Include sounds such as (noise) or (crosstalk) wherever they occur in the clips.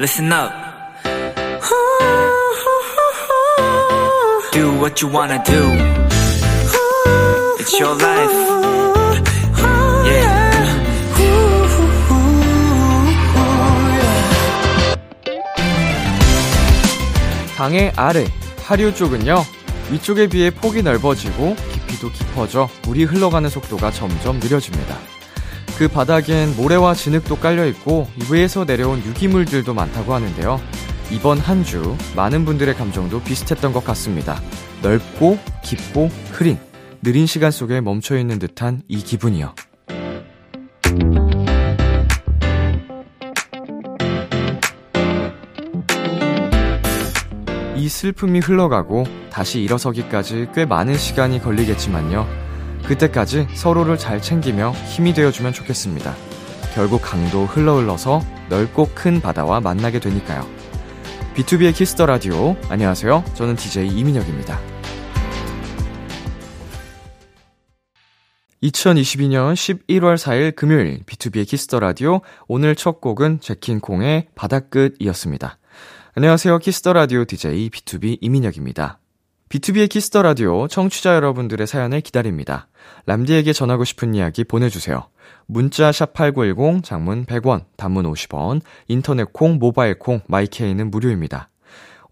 listen up. Do what you wanna do. It's your life. Yeah. 강의 아래, 하류 쪽은요, 위쪽에 비해 폭이 넓어지고 깊이도 깊어져 물이 흘러가는 속도가 점점 느려집니다. 그 바닥엔 모래와 진흙도 깔려 있고 위에서 내려온 유기물들도 많다고 하는데요. 이번 한 주 많은 분들의 감정도 비슷했던 것 같습니다. 넓고 깊고 흐린 느린 시간 속에 멈춰 있는 듯한 이 기분이요. 이 슬픔이 흘러가고 다시 일어서기까지 꽤 많은 시간이 걸리겠지만요. 그때까지 서로를 잘 챙기며 힘이 되어주면 좋겠습니다. 결국 강도 흘러흘러서 넓고 큰 바다와 만나게 되니까요. 비투비의 키스 더 라디오. 안녕하세요. 저는 DJ 이민혁입니다. 2022년 11월 4일 금요일 비투비의 키스 더 라디오. 오늘 첫 곡은 제킨 콩의 바다 끝이었습니다. 안녕하세요. 키스 더 라디오 DJ 비투비 이민혁입니다. 비투비의 키스 더 라디오 청취자 여러분들의 사연을 기다립니다. 람디에게 전하고 싶은 이야기 보내주세요. 문자 샵 8910 장문 100원, 단문 50원, 인터넷 콩, 모바일 콩, 마이케이는 무료입니다.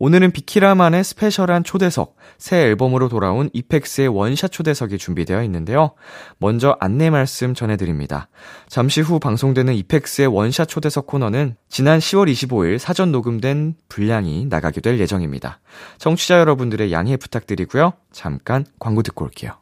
오늘은 비키라만의 스페셜한 초대석, 새 앨범으로 돌아온 이펙스의 원샷 초대석이 준비되어 있는데요. 먼저 안내 말씀 전해드립니다. 잠시 후 방송되는 이펙스의 원샷 초대석 코너는 지난 10월 25일 사전 녹음된 분량이 나가게 될 예정입니다. 청취자 여러분들의 양해 부탁드리고요. 잠깐 광고 듣고 올게요.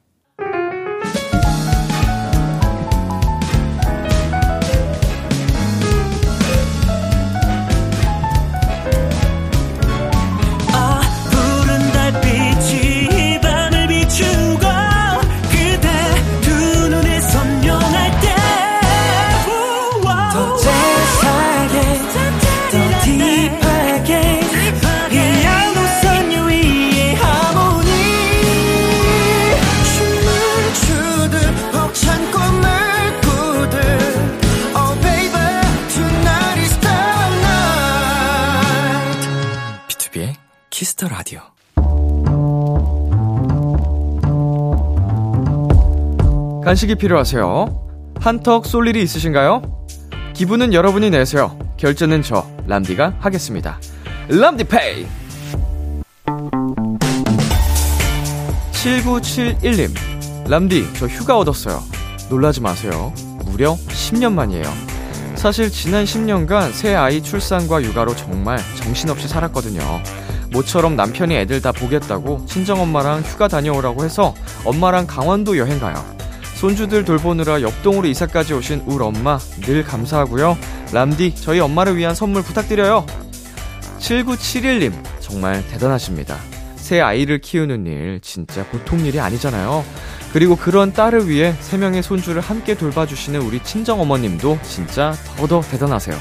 키스 더 라디오. 간식이 필요하세요? 한턱 쏠 일이 있으신가요? 기분은 여러분이 내세요. 결제는 저 람디가 하겠습니다. 람디페이. 7971님. 람디, 저 휴가 얻었어요. 놀라지 마세요. 무려 10년 만이에요. 사실 지난 10년간 새 아이 출산과 육아로 정말 정신없이 살았거든요. 모처럼 남편이 애들 다 보겠다고 친정엄마랑 휴가 다녀오라고 해서 엄마랑 강원도 여행 가요. 손주들 돌보느라 옆동으로 이사까지 오신 울 엄마 늘 감사하고요. 람디, 저희 엄마를 위한 선물 부탁드려요. 7971님, 정말 대단하십니다. 새 아이를 키우는 일 진짜 보통 일이 아니잖아요. 그리고 그런 딸을 위해 세 명의 손주를 함께 돌봐주시는 우리 친정 어머님도 진짜 더더 대단하세요.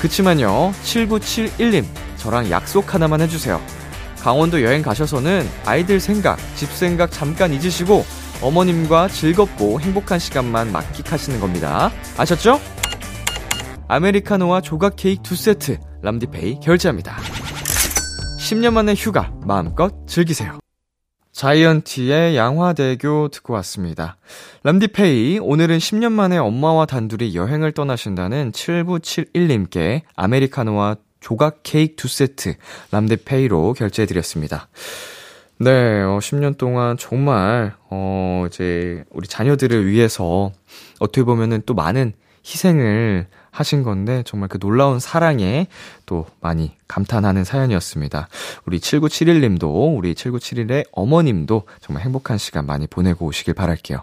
그치만요, 7971님, 저랑 약속 하나만 해주세요. 강원도 여행 가셔서는 아이들 생각, 집 생각 잠깐 잊으시고 어머님과 즐겁고 행복한 시간만 만끽하시는 겁니다. 아셨죠? 아메리카노와 조각 케이크 두 세트, 람디페이 결제합니다. 10년 만의 휴가, 마음껏 즐기세요. 자이언티의 양화대교 듣고 왔습니다. 람디페이, 오늘은 10년 만에 엄마와 단둘이 여행을 떠나신다는 7971님께 아메리카노와 조각 케이크 두 세트 람디페이로 결제해드렸습니다. 네, 어, 10년 동안 정말, 어, 이제, 우리 자녀들을 위해서 어떻게 보면은 또 많은 희생을 하신 건데, 정말 그 놀라운 사랑에 또 많이 감탄하는 사연이었습니다. 우리 7971님도, 우리 7971의 어머님도 정말 행복한 시간 많이 보내고 오시길 바랄게요.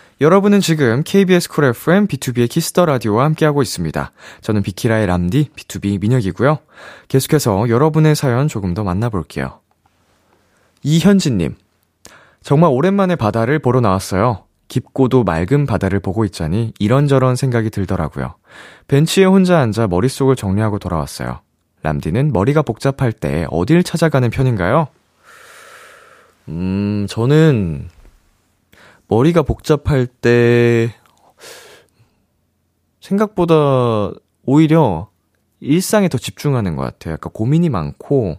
여러분은 지금 KBS 쿨 FM 비투비의 키스 더 라디오와 함께하고 있습니다. 저는 비키라의 람디 B2B 민혁이고요. 계속해서 여러분의 사연 조금 더 만나볼게요. 이현진님, 정말 오랜만에 바다를 보러 나왔어요. 깊고도 맑은 바다를 보고 있자니 이런저런 생각이 들더라고요. 벤치에 혼자 앉아 머릿속을 정리하고 돌아왔어요. 람디는 머리가 복잡할 때 어딜 찾아가는 편인가요? 음, 저는 머리가 복잡할 때 생각보다 오히려 일상에 더 집중하는 것 같아요. 약간 고민이 많고,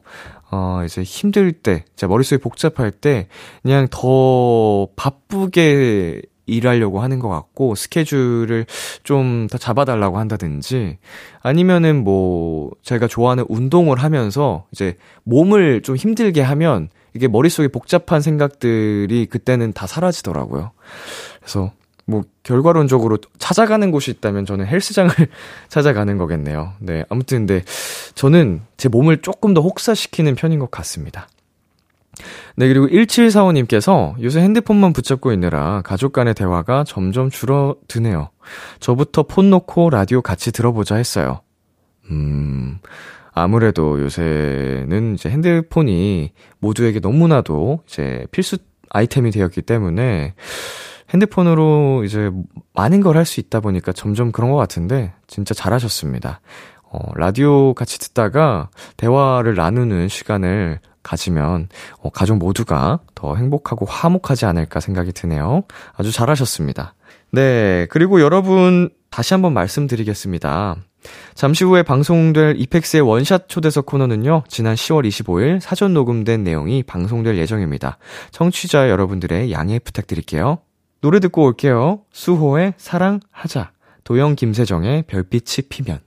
어, 이제 힘들 때, 제 머릿속이 복잡할 때, 그냥 더 바쁘게 일하려고 하는 것 같고, 스케줄을 좀더 잡아달라고 한다든지, 아니면은 뭐, 제가 좋아하는 운동을 하면서, 이제 몸을 좀 힘들게 하면, 이게 머릿속에 복잡한 생각들이 그때는 다 사라지더라고요. 그래서 뭐 결과론적으로 찾아가는 곳이 있다면 저는 헬스장을 (laughs) 찾아가는 거겠네요. 네. 아무튼 근데 저는 제 몸을 조금 더 혹사시키는 편인 것 같습니다. 네, 그리고 1745님께서 요새 핸드폰만 붙잡고 있느라 가족 간의 대화가 점점 줄어드네요. 저부터 폰 놓고 라디오 같이 들어보자 했어요. 음, 아무래도 요새는 이제 핸드폰이 모두에게 너무나도 이제 필수 아이템이 되었기 때문에 핸드폰으로 이제 많은 걸 할 수 있다 보니까 점점 그런 것 같은데 진짜 잘하셨습니다. 어, 라디오 같이 듣다가 대화를 나누는 시간을 가지면 어, 가족 모두가 더 행복하고 화목하지 않을까 생각이 드네요. 아주 잘하셨습니다. 네, 그리고 여러분 다시 한번 말씀드리겠습니다. 잠시 후에 방송될 이펙스의 원샷 초대석 코너는요, 지난 10월 25일 사전 녹음된 내용이 방송될 예정입니다. 청취자 여러분들의 양해 부탁드릴게요. 노래 듣고 올게요. 수호의 사랑하자. 도영 김세정의 별빛이 피면.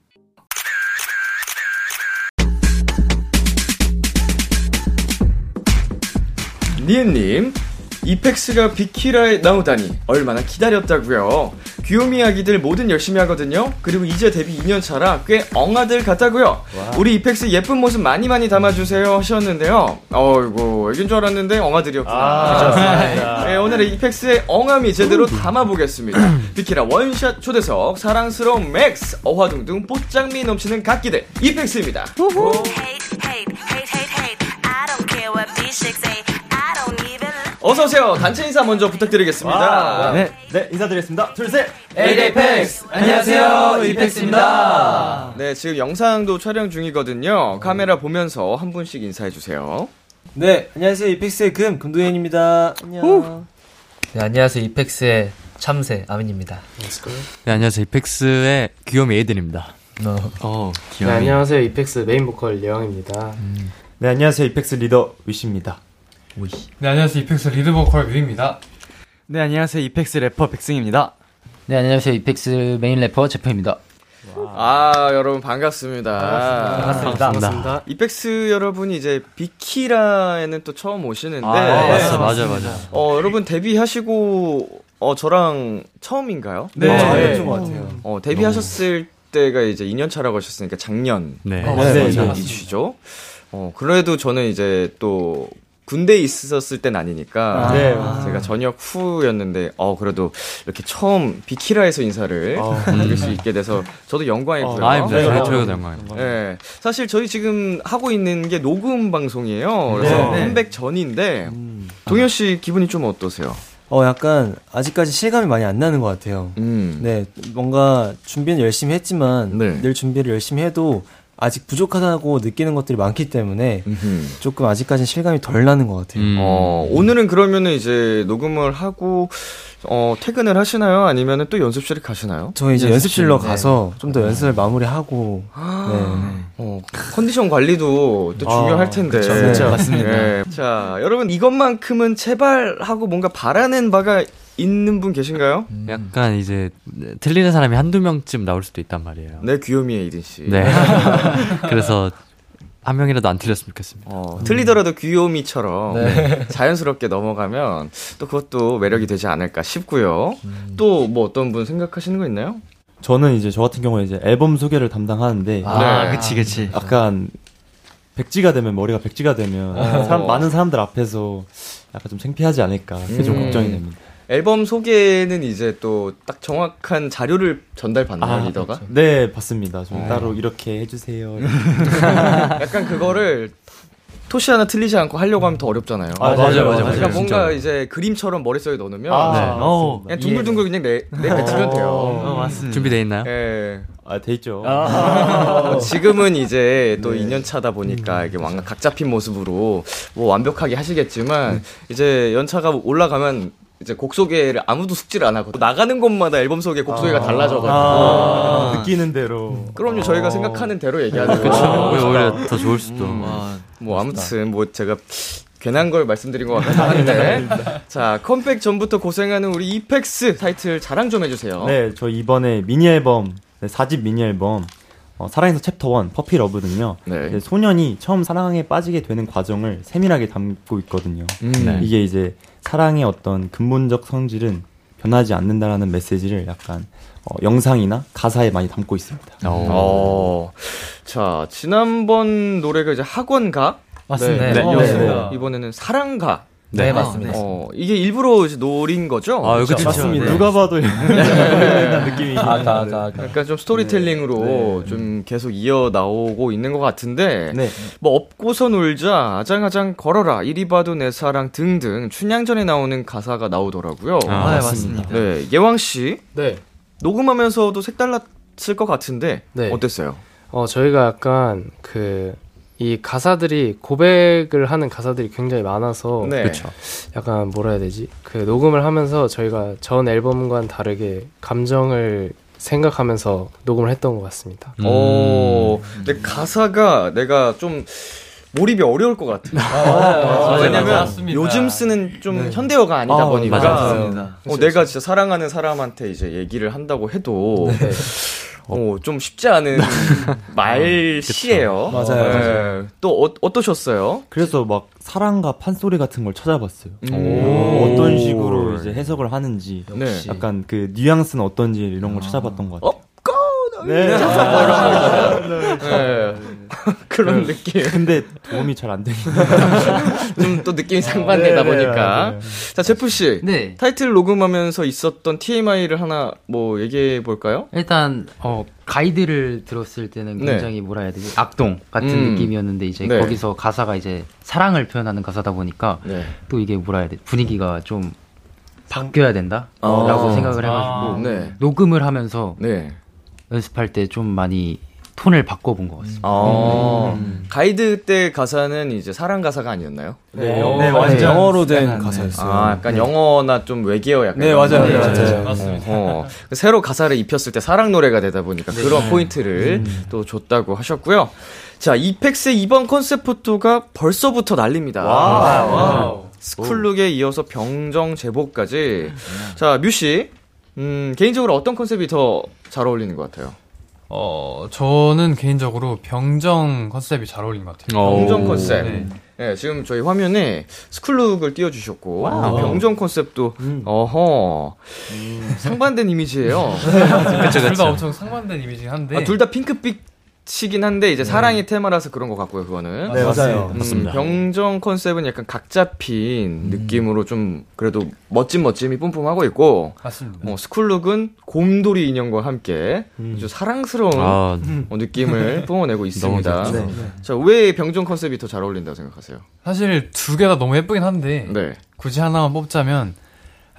니은님, 이펙스가 비키라에 나오다니 얼마나 기다렸다고요. 귀요미 아기들 뭐든 열심히 하거든요. 그리고 이제 데뷔 2년 차라 꽤 엉아들 같다고요. 우리 이펙스 예쁜 모습 많이 많이 담아주세요 하셨는데요. 어이구 애긴 줄 알았는데 엉아들이었구나. 아, 네, 오늘의 이펙스의 엉아미 제대로 담아보겠습니다. (clears throat) 비키라 원샷 초대석 사랑스러운 맥스 어화둥둥 뽀짝미 넘치는 아기들 이펙스입니다. hate, hate, hate, hate, hate. I don't care what B6 say. 어서 오세요. 단체 인사 먼저 부탁드리겠습니다. 네, 네, 인사드리겠습니다. 둘, 셋. 에이펙스 안녕하세요 이펙스입니다 네, 지금 영상도 촬영 중이거든요. 카메라 보면서 한 분씩 인사해 주세요. 네, 안녕하세요. 이픽스의 금, 금도현입니다. 안녕. 네, 안녕하세요 이펙스의 참새 아민입니다 네, 안녕하세요. 이펙스의 귀요미 에이든입니다. 어. 어, 네, 귀요미. 안녕하세요. 이펙스 메인 보컬 예왕입니다. 네, 안녕하세요. 이펙스 리더 위시입니다. 네, 안녕하세요. 이펙스 리드 보컬 뮤입니다. 네, 안녕하세요. 이펙스 래퍼 백승입니다. 네 안녕하세요 이펙스 메인 래퍼 제프입니다 아, 여러분 반갑습니다. 반갑습니다. 반갑습니다. 이펙스 여러분이 이제 비키라에는 또 처음 오시는데 아, 맞아, 맞아, 맞아. 어, 여러분 데뷔하시고 어, 저랑 처음인가요? 네. 어, 네. 네. 것 같아요. 어, 데뷔하셨을 때가 이제 2년 차라고 하셨으니까 작년 네. 네, 네, 네, 이슈죠. 어, 그래도 저는 이제 또 군대에 있었을 땐 아니니까 네, 제가 전역 후였는데 어 그래도 이렇게 처음 비키라에서 인사를 드릴 수 있게 돼서 저도 영광이고요. 아, 아닙니다. 네. 저희, 저희가 영광입니다. 네. 사실 저희 지금 하고 있는 게 녹음 방송이에요. 그래서 네. 컴백 전인데 동현 씨 기분이 좀 어떠세요? 어, 약간, 아직까지 실감이 많이 안 나는 것 같아요. 음. 네, 뭔가 준비는 열심히 했지만, 네. 늘 준비를 열심히 해도, 아직 부족하다고 느끼는 것들이 많기 때문에, 음흠. 조금 아직까지는 실감이 덜 나는 것 같아요. 음. 어, 오늘은 그러면은 이제 녹음을 하고 어, 퇴근을 하시나요? 아니면은 또 연습실에 가시나요? 저희 이제 연습실로 네. 가서 좀더 연습을 마무리하고, 네. 어, 컨디션 관리도 또 중요할 아, 텐데. 그쵸, 그쵸. 맞습니다. 네. 자, 여러분 이것만큼은 제발 하고 뭔가 바라는 바가 있는 분 계신가요? 약간 이제 틀리는 사람이 한두 명쯤 나올 수도 있단 말이에요. 네, 귀요미의 이든 씨. 네. (laughs) 그래서 한 명이라도 안 틀렸으면 좋겠습니다. 어, 틀리더라도 귀요미처럼 (laughs) 자연스럽게 넘어가면 또 그것도 매력이 되지 않을까 싶고요. 또뭐 어떤 분 생각하시는 거 있나요? 저는 이제 저 같은 경우에 이제 앨범 소개를 담당하는데, 아, 그치, 그치. 약간, 백지가 되면, 머리가 백지가 되면, 사람, 많은 사람들 앞에서 약간 좀 창피하지 않을까. 그게 좀 음. 걱정이 됩니다. 앨범 소개는 이제 또 딱 정확한 자료를 전달받나요, 아, 리더가? 네, 봤습니다. 좀 어. 따로 이렇게 해주세요. (laughs) 약간 그거를 토시 하나 틀리지 않고 하려고 하면 더 어렵잖아요. 아, 맞아요, 맞아요, 맞아요. 그러니까 뭔가 진짜로. 이제 그림처럼 머릿속에 넣어놓으면 아, 네. 어, 그냥 둥글둥글 그냥 내, 내뱉으면 돼요. 어, 맞습니다. 준비돼 있나요? 예. 아, 돼 있죠. 어, 지금은 이제 또 네. 2년 차다 보니까 이게 왕각 잡힌 모습으로 뭐 완벽하게 하시겠지만 이제 연차가 올라가면 이제 곡 소개를 아무도 숙지를 안 하고 나가는 곳마다 앨범 소개 곡 소개가 달라져가지고. 아, 느끼는 대로. 그럼요 저희가 생각하는 대로 얘기하는 그쵸. 거죠. 오히려 더 좋을 수도. 뭐 아무튼 뭐 제가 괜한 걸 말씀드린 것 같긴 한데. 자 컴백 전부터 고생하는 우리 이펙스 타이틀 자랑 좀 해주세요. 네, 저 이번에 미니 앨범, 네, 4집 미니 앨범, 어, 사랑에서 챕터 1, Puppy Love는요. 네. 소년이 처음 사랑에 빠지게 되는 과정을 세밀하게 담고 있거든요. 음. 네. 이게 이제 사랑의 어떤 근본적 성질은 변하지 않는다라는 메시지를 약간 어, 영상이나 가사에 많이 담고 있습니다. 어. 자, 지난번 노래가 이제 학원가? 맞습니다. 네. 네. 네. 네. 이번에는 사랑가. 네, 맞습니다. 어, 이게 일부러 이제 노린 거죠? 아, 그쵸. 맞습니다. 네. 누가 봐도 이런 느낌이. 아까 아까 아까. 약간 좀 스토리텔링으로 좀 계속 이어 나오고 있는 것 같은데, 네. 뭐, 업고서 놀자, 아장아장 걸어라, 이리 봐도 내 사랑 등등, 춘향전에 나오는 가사가 나오더라고요. 아, 네, 맞습니다. 네, 예왕 씨, 네. 녹음하면서도 색달랐을 것 같은데, 네. 어땠어요? 어, 저희가 약간 그, 이 가사들이 고백을 하는 가사들이 굉장히 많아서 네. 약간 뭐라 해야 되지? 그 녹음을 하면서 저희가 전 앨범과는 다르게 감정을 생각하면서 녹음을 했던 것 같습니다. 음. 어, 근데 가사가 내가 좀 몰입이 어려울 것 같아요. 맞아요. 왜냐면 맞습니다. 요즘 쓰는 좀 현대어가 아니다 아, 보니까. 어, 내가 진짜 사랑하는 사람한테 이제 얘기를 한다고 해도 어, 좀 쉽지 않은 (laughs) 말시예요. 맞아요, 네. 맞아요. 또 어, 어떠셨어요? 그래서 막 사랑과 판소리 같은 걸 찾아봤어요. 오. 어떤 식으로 이제 해석을 하는지, 네. 약간 그 뉘앙스는 어떤지 이런 걸 찾아봤던 것 같아요. 네. 네. 네. (laughs) 그런 느낌. 근데 도움이 잘 안 되긴 (laughs) 좀또 느낌이 상반되다 네, 네, 보니까. 자, 제프 씨. 네. 타이틀 녹음하면서 있었던 TMI를 하나 뭐 얘기해 볼까요? 일단 어 가이드를 들었을 때는 네. 굉장히 뭐라 해야 되지 악동 같은 음. 느낌이었는데 이제 네. 거기서 가사가 이제 사랑을 표현하는 가사다 보니까 네. 또 이게 뭐라 해야 돼 분위기가 좀 바뀌어야 된다라고 아. 생각을 해가지고 아. 네. 녹음을 하면서 네. 연습할 때 좀 많이 톤을 바꿔본 것 같습니다. 아, 가이드 때 가사는 이제 사랑 가사가 아니었나요? 네, 오, 네, 맞아요. 완전 영어로 된 네. 가사였어요. 아, 약간 영어나 좀 외계어 약간. 네, 맞아요, 거. 맞아요, 맞아요. 맞습니다. 어, 새로 가사를 입혔을 때 사랑 노래가 되다 보니까 그런 포인트를 또 줬다고 하셨고요. 자, 이펙스의 이번 컨셉 포토가 벌써부터 난립니다. 스쿨룩에 이어서 병정 제복까지. 자, 뮤씨. 음, 개인적으로 어떤 컨셉이 더 잘 어울리는 것 같아요? 어, 저는 개인적으로 병정 컨셉이 잘 어울린 것 같아요. 병정 오. 컨셉. 네. 네, 지금 저희 화면에 스쿨룩을 띄워주셨고, 병정 컨셉도, 어허, 상반된 이미지예요. (laughs) 둘다 엄청 상반된 이미지긴 한데. 아, 둘 다 핑크빛 이긴 한데, 이제 사랑이 테마라서 그런 것 같고요, 그거는. 네, 맞아요. 음, 병정 컨셉은 약간 각 잡힌 느낌으로 좀, 그래도 멋진 멋짐이 뿜뿜하고 있고, 맞습니다. 어, 스쿨룩은 곰돌이 인형과 함께 아주 사랑스러운 아, 어, 느낌을 뿜어내고 (laughs) 있습니다. 좋죠. 자, 왜 병정 컨셉이 더 잘 어울린다고 생각하세요? 사실 두 개 다 너무 예쁘긴 한데 네. 굳이 하나만 뽑자면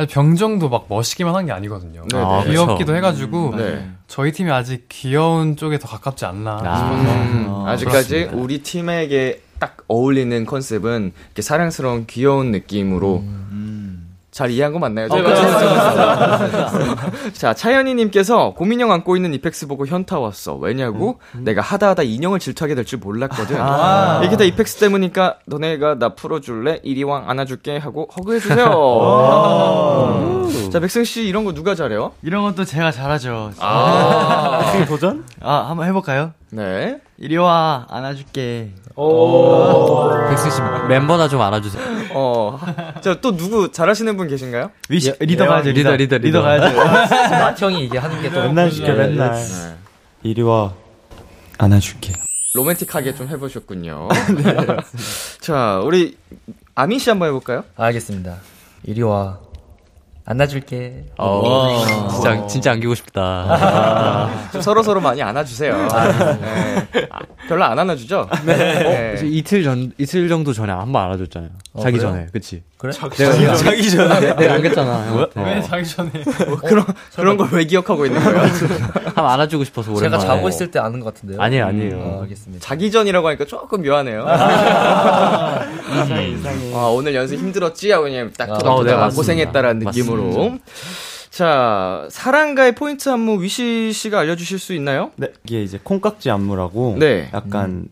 병정도 막 멋있기만 한 게 아니거든요. 네, 아, 네. 귀엽기도 그쵸. 해가지고 네. 저희 팀이 아직 귀여운 쪽에 더 가깝지 않나 아. 싶어서 음, 아직까지 우리 팀에게 딱 어울리는 컨셉은 이렇게 사랑스러운 귀여운 느낌으로 잘 이해한 거 맞나요? 네, 자, 차연희님께서 고민형 안고 있는 이펙스 보고 현타 왔어. 왜냐고? 내가 하다 하다 인형을 질투하게 될 줄 몰랐거든. 이게 다 이펙스 때문이니까 너네가 나 풀어줄래? 이리왕 안아줄게 하고 허그해주세요. 자, 백승 씨 이런 거 누가 잘해요? 이런 것도 제가 잘하죠. 아, 그 도전? 아, 한번 해볼까요? 네. 이리 와, 안아줄게. 백승 씨 멤버나 좀 알아주세요. 어, 자, 또 누구 잘하시는 분 계신가요? 위시, 리더 가야죠, 리더, 리더, 리더. 리더 가야죠. 마형이 이게 하는 게 또 맨날 시켜, 맨날. 이리 와. 안아줄게. 로맨틱하게 좀 해보셨군요. (laughs) 네. 자, 우리 아민 씨 한번 해볼까요? 알겠습니다. 이리 와. 안아줄게. 어, 진짜, 진짜 안기고 싶다. (laughs) 좀 서로 서로 많이 안아주세요. 네. 아, 별로 안 안아주죠? 네. 어, 이틀 전, 이틀 정도 전에 한 번 안아줬잖아요. 자기 그래요? 전에, 그치? 그래? 내가, 자기 전에? 내가 안겼잖아. 형한테. 왜 자기 전에? 뭐 그런, 그런 걸 왜 기억하고 있는 거예요? (laughs) 한번 안아주고 싶어서 제가 오랜만에. 자고 있을 때 아는 것 같은데요. 아니에요, 아니에요. 어, 알겠습니다. 자기 전이라고 하니까 조금 묘하네요. (laughs) 이상해. 아, 오늘 연습 힘들었지? 하고 그냥 딱 아, 토닥토닥 네, 맞습니다. 고생했다라는 맞습니다. 느낌으로. 자, 사랑가의 포인트 안무 위시 씨가 알려주실 수 있나요? 네, 이게 이제 콩깍지 안무라고 네. 약간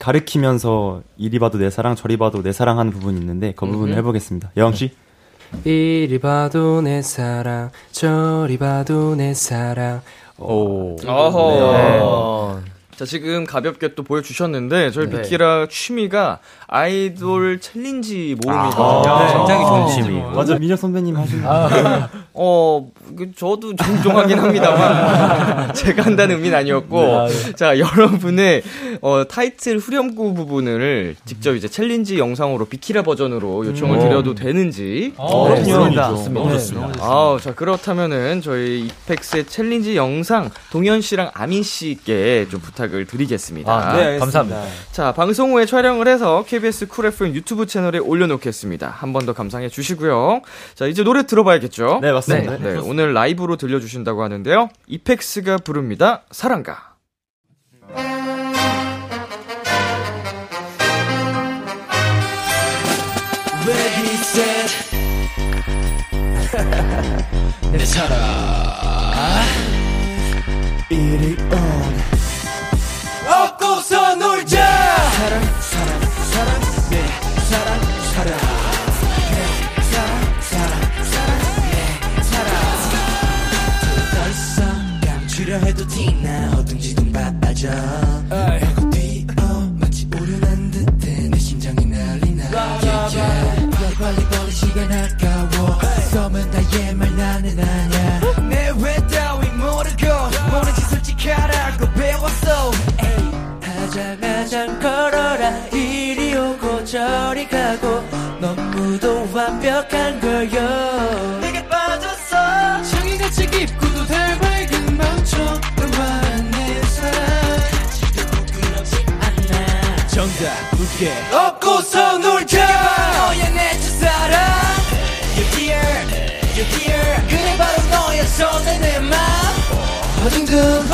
가르키면서 이리 봐도 내 사랑 저리 봐도 내 사랑 하는 부분이 있는데 그 부분을 음흠. 해보겠습니다. 예왕 씨. 이리 봐도 내 사랑 저리 봐도 내 사랑 오. 어허. 자, 지금 가볍게 또 보여주셨는데, 저희 네. 비키라 취미가 아이돌 챌린지 모음이거든요. 아, 네. 굉장히 좋은 어. 취미. 맞아, 민혁 선배님 하시는 어, 그 저도 종종 하긴 합니다만, (laughs) 제가 한다는 의미는 아니었고, 자, 여러분의, 어, 타이틀 후렴구 부분을 직접 이제 챌린지 영상으로 비키라 버전으로 요청을 드려도 되는지. 어, 네, 좋습니다. 좋습니다. 좋습니다. 아, 자, 그렇다면은 저희 EPEX의 챌린지 영상 동현 씨랑 아민 씨께 좀 부탁 을 드리겠습니다. 아, 네, 감사합니다. 자, 방송 후에 촬영을 해서 KBS 쿨 FM 유튜브 채널에 올려놓겠습니다. 한 번 더 감상해 주시고요. 자, 이제 노래 들어봐야겠죠? 네, 맞습니다. 네, 오늘 라이브로 들려주신다고 하는데요. EPEX가 부릅니다. 사랑가. (laughs) 내 사랑. 이리 on. 업고서 놀자. 사랑, 사랑, 사랑. 내 사랑, 사랑. 내 사랑, 사랑, 사랑. 내 사랑. 더 이상 감추려 해도 티나 어딘지도 바빠져. 붙게 업고서 놀자. 너의 내 첫사랑. You dear You dear 그래 바로 너의 손에 내맘 어딘든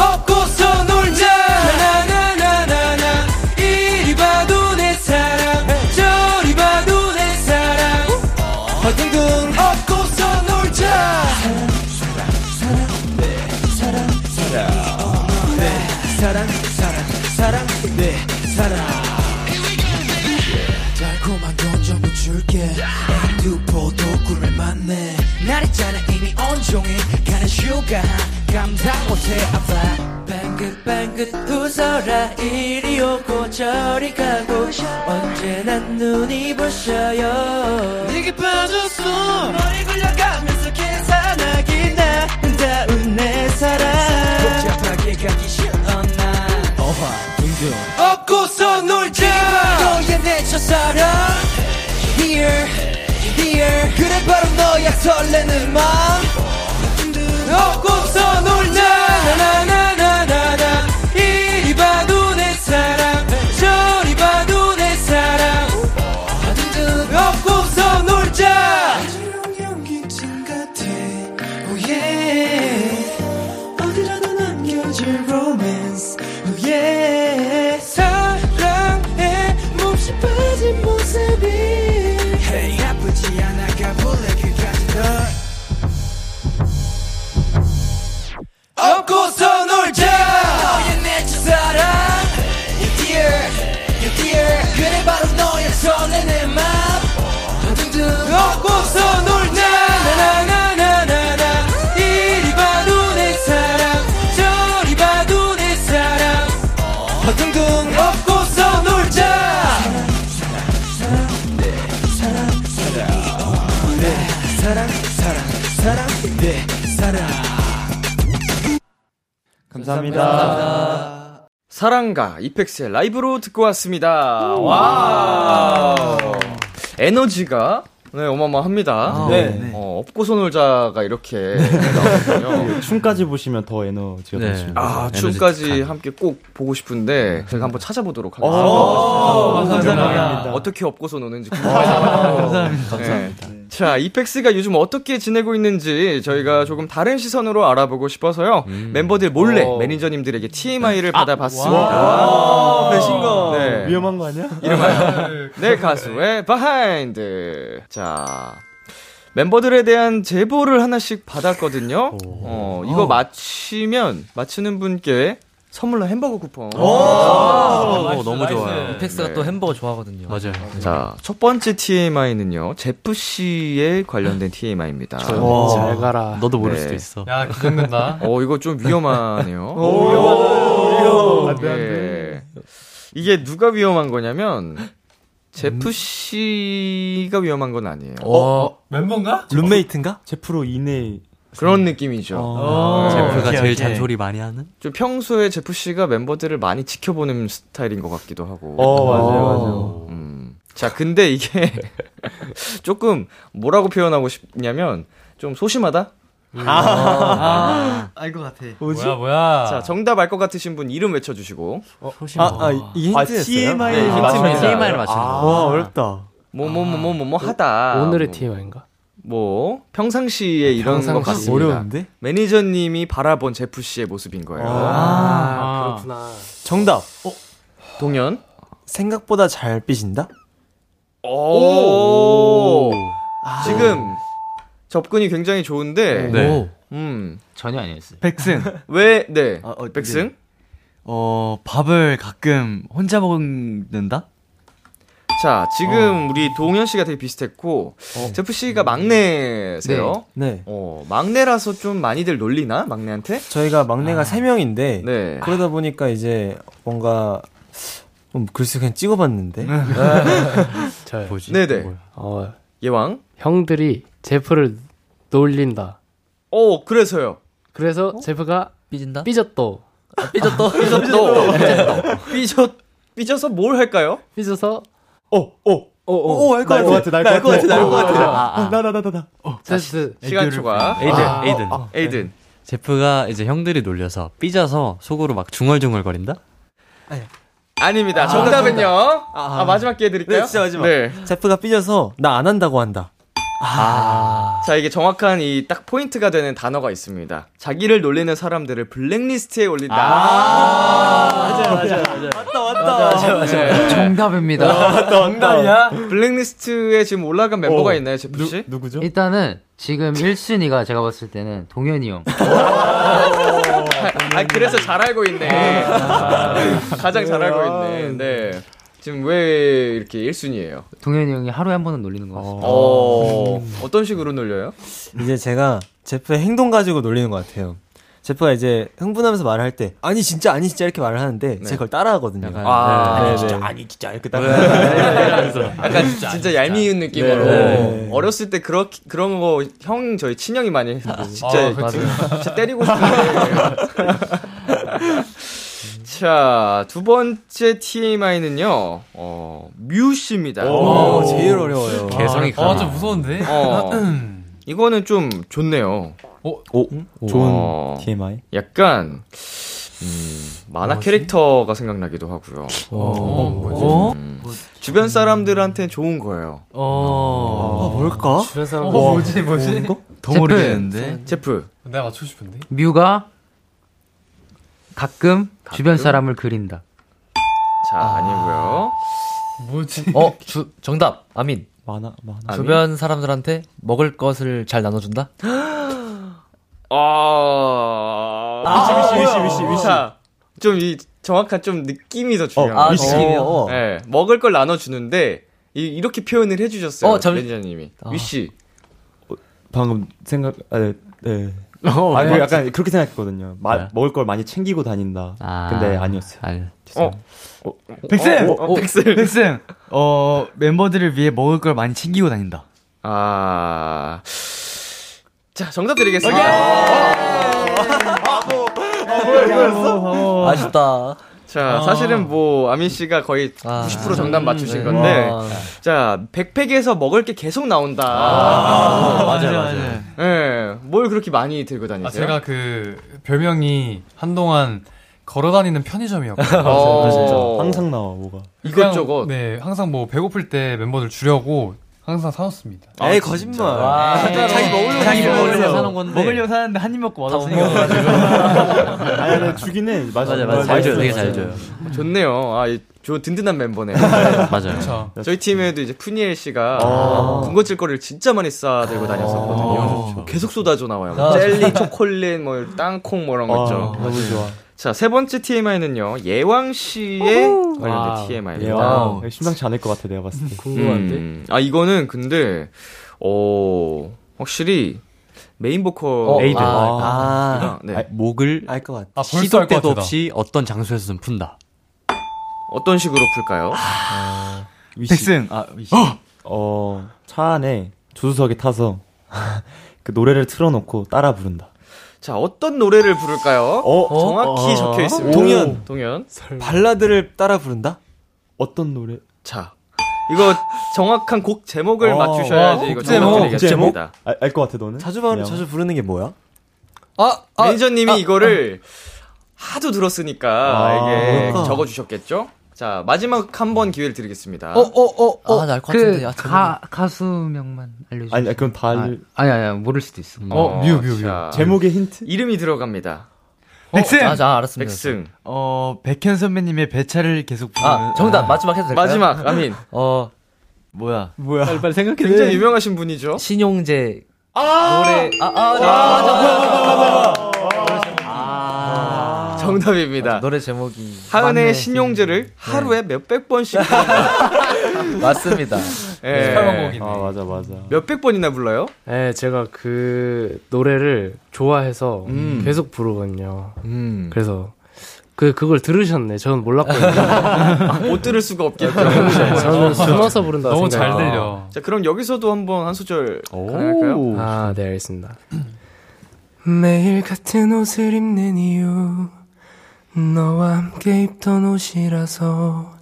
방긋방긋 웃어라 이리 오고 저리 가고 언제나 눈이 부셔요. 네게 빠졌어. 너에 걸려가면서 계산하기 나다운 내 사랑. 복잡하게 가기 싫어 나. 어화 둥둥 업고서 놀자. 너의 내 첫사랑. Here Here. 그래 바로 너야 설레는 맘 업고서 놀자. 나나나나나나 감사합니다. 사랑가 이펙스의 라이브로 듣고 왔습니다. 와. 에너지가 네, 어마어마합니다. 아, 네. 네. 어, 업고소 놀자가 이렇게 나오거든요. 춤까지 보시면 더 에너지가 네. 넘칩니다. 아, 춤까지 함께 꼭 보고 싶은데 제가 한번 찾아보도록 오, 하겠습니다. 감사합니다. 어떻게 업고서 노는지 궁금해요. 감사합니다. 감사합니다. 자, 이펙스가 요즘 어떻게 지내고 있는지 저희가 조금 다른 시선으로 알아보고 싶어서요. 멤버들 몰래 오. 매니저님들에게 TMI를 받아봤습니다. 와. 배신감. 네. 위험한 거 아니야? 이름하여 내 가수의 바하인드. 자. 멤버들에 대한 제보를 하나씩 받았거든요. 어, 이거 맞히면 맞히는 분께 선물로 햄버거 쿠폰. 오, 너무 좋아요. 이펙스가 네. 또 햄버거 좋아하거든요. 맞아요. 자, 첫 번째 TMI는요. 제프 씨에 관련된 TMI입니다. 와. 잘 가라. 너도 모를 네. 수도 있어. 야, 기대된다. (laughs) 어, 이거 좀 위험하네요. (laughs) 위험하다. 안 돼, 안 돼. 이게 누가 위험한 거냐면, 제프 씨가 위험한 건 아니에요. 어, 멤버인가? 룸메이트인가? 제프로 이내 그런 느낌이죠. 어. 네. 제프가 오케이, 제일 오케이. 잔소리 많이 하는? 좀 평소에 제프 씨가 멤버들을 많이 지켜보는 스타일인 것 같기도 하고. 어, 맞아요, 맞아요. 음. 자, 근데 이게 (laughs) 조금 뭐라고 표현하고 싶냐면, 좀 소심하다? 아, 알것 같아. 뭐야, 뭐야. 자, 정답 알 것 같으신 분 이름 외쳐주시고. 소심해. 아, 아, 이게 아, 힌트였어요? TMI 네, 힌트입니다. TMI를 맞추는 거. 와, 어렵다. 뭐, 뭐, 뭐, 뭐, 뭐, 뭐 하다. 오늘의 뭐, TMI인가? 뭐, 평상시에 이런 것 평상시. 같습니다. 어려운데? 매니저님이 바라본 제프 씨의 모습인 거예요. 아, 그렇구나. 정답. 어, 동현. 생각보다 잘 삐진다? 오. 지금 접근이 굉장히 좋은데. 네. 음. 전혀 아니었어요. 백승. (laughs) 왜, 네. 아, 어, 백승? 네. 어, 밥을 가끔 혼자 먹는다? 자, 지금 우리 동현 씨가 되게 비슷했고, 제프 씨가 막내세요. 네. 어, 막내라서 좀 많이들 놀리나? 막내한테? 저희가 막내가 세 명인데 네. 그러다 보니까 이제 뭔가 음, 글쎄 그냥 찍어봤는데 저 뭐지? 네네. 어, 예왕. 형들이 제프를 놀린다. 어, 그래서요. 그래서 제프가 삐진다? 삐졌도. 삐졌다. 삐졌다. 삐졌, 삐져서 뭘 할까요? 삐져서 오알것 날것 같아, 날것 것 같아 날것 아, 같아 나나나나나 테스트 시간 초과. 에이든, 아, 에이든. 에이든. 제프가 이제 형들이 놀려서 삐져서 속으로 막 중얼중얼거린다? 아닙니다. 정답은요. 아, 마지막 기회 드릴까요? 네, 진짜 마지막. 네. 제프가 삐져서 나 안 한다고 한다 자, 이게 정확한 이 딱 포인트가 되는 단어가 있습니다. 자기를 놀리는 사람들을 블랙리스트에 올린다. 맞아요 맞아요 맞아요 맞다 맞다 맞아 네. 정답입니다. 정답이야? 블랙리스트에 지금 올라간 멤버가 있나요, 제프 씨? 누 구죠? 일단은 지금 1순위가 제가 봤을 때는 동현이 형. 아, 그래서 잘 알고 있네. 아, 가장 잘 알고 있네. 네. 지금 왜 이렇게 1순위예요? 동현이 형이 하루에 한 번은 놀리는 것 같습니다. 어, 어떤 식으로 놀려요? 이제 제가 제프의 행동 가지고 놀리는 것 같아요 제프가 이제 흥분하면서 말을 할 때 아니 진짜 아니 진짜 이렇게 말을 하는데 제가 그걸 따라하거든요 약간, 아, 네, 네, 네. 진짜 아니 진짜 이렇게 딱 (laughs) 약간 진짜, 얄미운 느낌으로 네. 어렸을 때 그렇 그런 거 형 저희 친형이 많이 했는데 진짜 아, 그치. 진짜 때리고 싶은데 (laughs) 자, 두 번째 TMI는요, 어, 뮤 씨입니다. 오, 제일 어려워요 개성이 아, 강해. 좀 무서운데? 어, (clears throat) 이거는 좀 좋네요. 오 어, 좋은 TMI 약간, 음, 만화 캐릭터가 생각나기도 하고요. 어? 음, 주변 사람들한테 좋은 거예요. 아 뭘까? 주변 사람 어, 뭐지, 뭐지? 더. 모르겠는데 제프, 내가 맞추고 싶은데? 뮤가 가끔, 주변 사람을 그린다. 자, 아니고요 뭐지? 어, 주, 정답. 아민. 만화 아민? 주변 사람들한테 먹을 것을 잘 나눠준다? 아, 위시, 위시, 위시, 위시, 위시. 자, 좀 이, 정확한 좀 느낌이 더 중요해요. 아, 위시. 느낌이요? 어. 네, 먹을 걸 나눠주는데, 이, 이렇게 표현을 해주셨어요. 어, 잠- 매니저님이. 위씨. 방금 생각 아, 네, 네. 어, 아, 그 약간 그렇게 생각했거든요. 마, 뭐야? 먹을 걸 많이 챙기고 다닌다. 아, 근데 아니었어요. 아니, 어, 백승! 어, 어, 백슬. (laughs) 백승! 어, 멤버들을 위해 먹을 걸 많이 챙기고 다닌다. 아. 자, 정답 드리겠습니다. 아쉽다. 자, 아. 사실은 뭐, 아민 씨가 거의 아. 90% 정답 맞추신 네. 건데, 아. 자, 백팩에서 먹을 게 계속 나온다. 아, 맞아요, 맞아요. 예, 뭘 그렇게 많이 들고 아, 다니세요? 제가 그 별명이 한동안 걸어다니는 편의점이었거든요. 어, 진짜. 항상 나와 뭐가. 이것저것. 네, 항상 뭐 배고플 때 멤버들 주려고 항상 사놓습니다. 에이, 거짓말. 와, 진짜 자기 먹으려고 자기 사는 먹으려고. 사는 건데. 먹으려고 사는데 한 입 먹고 다 맛없으니까. 아니, 아니, 해. 맞아, 맞아, 맞아. 잘 줘요. 되게 잘 줘요. 좋네요. 아, 이- 저 든든한 멤버네요. 맞아요. 그쵸. 저희 팀에도 이제 푸니엘 씨가 아. 군것질 거리를 진짜 많이 싸 들고 다녔었거든요. 계속 쏟아져 나와요. 아, 젤리, 초콜릿, 뭐 땅콩 뭐 이런 거 아, 있죠. 너무 좋아. 자, 세 번째 TMI는요. 예왕 씨의 관련된 TMI입니다. 예왕. 심상치 않을 것 같아, 내가 봤을 때. 음, 아, 이거는 근데, 어, 확실히 메인 보컬. 어, 에이든. 아, 네. 아, 목을 알 것 같아. 아, 시도 알 것 때도 같다. 없이 어떤 장소에서든 푼다. 어떤 식으로 풀까요? 위시. 백승. 아, 위시. 어, 차 안에 조수석에 타서 (laughs) 그 노래를 틀어놓고 따라 부른다. 자, 어떤 노래를 부를까요? 어? 정확히 어? 적혀 있습니다. 동현. 동현. 발라드를 따라 부른다? 어떤 노래? 자, 이거 정확한 곡 제목을 어, 맞추셔야지 와, 이거 곡 제목. 정확히 곡 얘기하십니다. 알것 같아, 너는? 자주, 바, 예왕. 자주 부르는 게 뭐야? 아, 매니저님이 이거를 하도 들었으니까 아, 이게 뭘까? 적어주셨겠죠? 자, 마지막 한 번 기회를 드리겠습니다. 어, 어, 어, 어. 아, 나알것 같은데. 그 아, 가, 가수명만 알려주세요. 아니, 그럼 다 알... 아니, 아니, 아니, 모를 수도 있어. 어, 뮤, 뮤, 뮤. 자, 제목의 힌트? 이름이 들어갑니다. 백승! 아, 아, 알았습니다. 백승. 어, 백현 선배님의 배차를 계속 부르는. 아, 정답. 마지막 해도 될까요? 마지막, 아민. 어, 뭐야? 뭐야? 빨리, 빨리 생각해. 굉장히 유명하신 분이죠? 신용재. 노래. 아, 아, 네. 맞아, 아, 정답입니다. 노래 제목이. 하은의 맞네. 신용재를 하루에 몇백 번씩 (laughs) 맞습니다. 예. 18만 곡이네. 아, 맞아, 맞아. 몇백 번이나 불러요? 네, 제가 그 노래를 좋아해서 음. 계속 부르거든요. 음. 그래서 그 그걸 들으셨네. 저는 몰랐거든요. 아, (laughs) 못 들을 수가 없겠죠. 저는 숨어서 부른다 너무 잘 생각해요. 들려. 자, 그럼 여기서도 한번 한 소절 가능할까요? 아, 네, 알겠습니다. 매일 같은 옷을 입는 이유 너와 함께 입던 옷이라서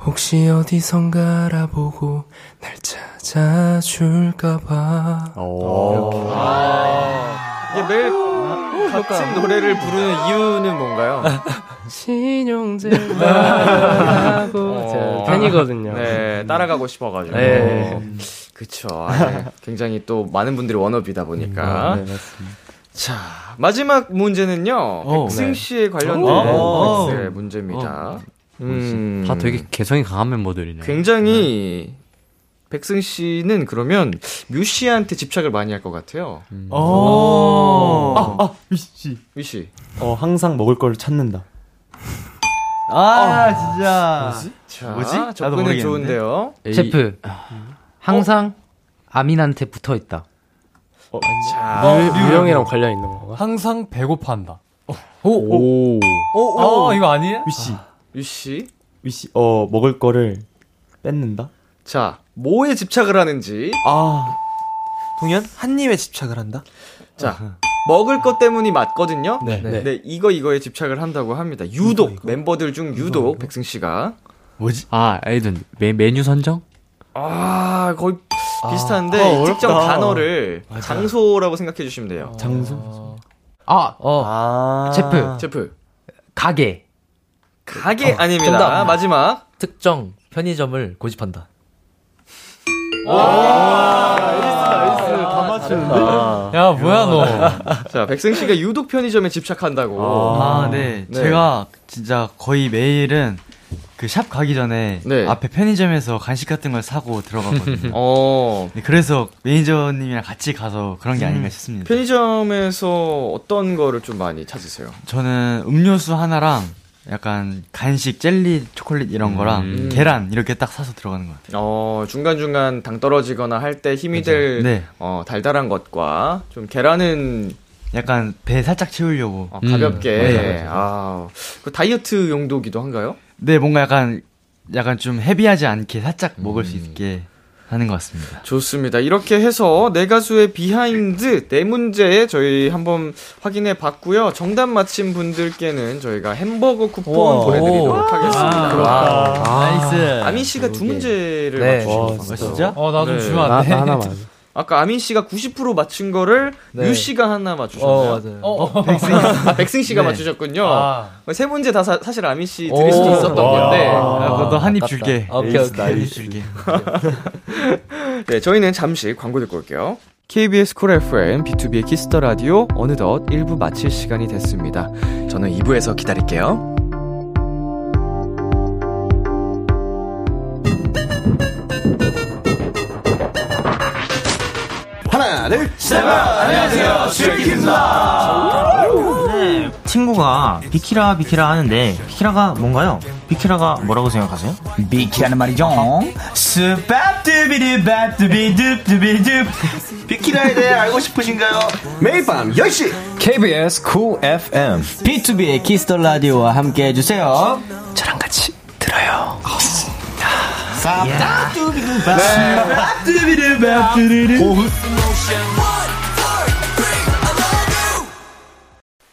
혹시 어디선가 알아보고 날 찾아줄까봐 이게 매일 같은 노래를 부르는 이유는 뭔가요? (laughs) 신용재라고 제가 팬이거든요. 네, 따라가고 싶어가지고. 네. 그쵸. 아, 네. 굉장히 또 많은 분들이 워너비다 보니까. 네, 맞습니다. 자, 마지막 문제는요. 어, 백승 네. 씨에 관련된 어. 백승의 문제입니다. 음, 다 되게 개성이 강한 멤버들이네. 굉장히 백승 씨는 그러면 뮤 씨한테 집착을 많이 할 것 같아요. 오. 아, 아, 위시. 뮤 씨. 어, 항상 먹을 걸 찾는다. 아, 진짜. 자, 뭐지? 접근은. 좋은데요. 제프. 항상 아민한테 붙어 있다. 어, 자, 유, 유형이랑 관련 있는 건가? 항상 배고파한다. 오. 어, 이거 아니에요? 위시. 유 씨. 위시. 어, 먹을 거를 뺏는다? 자, 뭐에 집착을 하는지. 아. 동현? 한 입에 집착을 한다? 자, 먹을 것 때문이 맞거든요. 네. 네. 이거 이거에 집착을 한다고 합니다. 유독 멤버들 중 유독 백승 씨가 뭐지? 아, 에이든 메, 메뉴 선정? 아 거의 비슷한데 아, 어렵다. 특정 단어를 장소라고 생각해 주시면 돼요. 장소? 아, 어, 아. 제프. 제프 가게. 가게 아닙니다. 정답. 마지막 특정 편의점을 고집한다. 다 맞추는데? 야, 뭐야, 너. (laughs) 자 백승 씨가 유독 편의점에 집착한다고. 아, 네. 네. 제가 진짜 거의 매일은 그 샵 가기 전에 네. 앞에 편의점에서 간식 같은 걸 사고 들어가거든요. (laughs) 어 네, 그래서 매니저님이랑 같이 가서 그런 게 아닌가 싶습니다. 편의점에서 어떤 거를 좀 많이 찾으세요? 저는 음료수 하나랑 약간 간식, 젤리, 초콜릿 이런 거랑 음. 계란 이렇게 딱 사서 들어가는 것 같아요. 어 중간 중간 당 떨어지거나 할 때 힘이 될 네. 어, 달달한 것과 좀 계란은 약간 배 살짝 채우려고. 어, 가볍게 음. 네. 아, 그 다이어트 용도기도 한가요? 네, 뭔가 약간 약간 좀 heavy하지 않게 살짝 먹을 수 있게. 하는 것 같습니다. 좋습니다. 이렇게 해서 내 가수의 비하인드 네 문제 저희 한번 확인해 봤고요. 정답 맞힌 분들께는 저희가 햄버거 쿠폰 우와. 보내드리도록 오. 하겠습니다. 아, 아, nice. 아민 씨가 두 문제를 네. 맞추신 와, 건가요? 진짜? 어, 나좀 네. 주면 나, 안 돼? 나 하나만. 아 까 아민 씨가 90% 맞춘 거를 네. 뮤 씨가 하나 맞추셨나요? 어, 맞아요. 어, 어. 백승, 아, 백승 씨가 네. 맞추셨군요. 아. 세 문제 다 사, 실 아민 씨 드릴 수도 오. 있었던 와. 건데. 아, 너도 한입 아깝다. 줄게. 오케이, 에이스, 오케이. 한입 줄게. (laughs) 네, 저희는 잠시 광고 듣고 올게요. KBS 쿨 FM B2B의 키스터 라디오 어느덧 1부 마칠 시간이 됐습니다. 저는 2부에서 기다릴게요. 하나, 둘, 셋, 안녕하세요, 네, 친구가 비키라 비키라 하는데 비키라가 뭔가요? 비키라가 뭐라고 생각하세요? 비키라는 말이죠. 스밥두비두밥두비두두비두 비키라에 대해 알고 싶으신가요? 매일 밤 10시 KBS Cool FM BTOB의 Kiss the Radio와 함께 해주세요. 저랑 같이 들어요.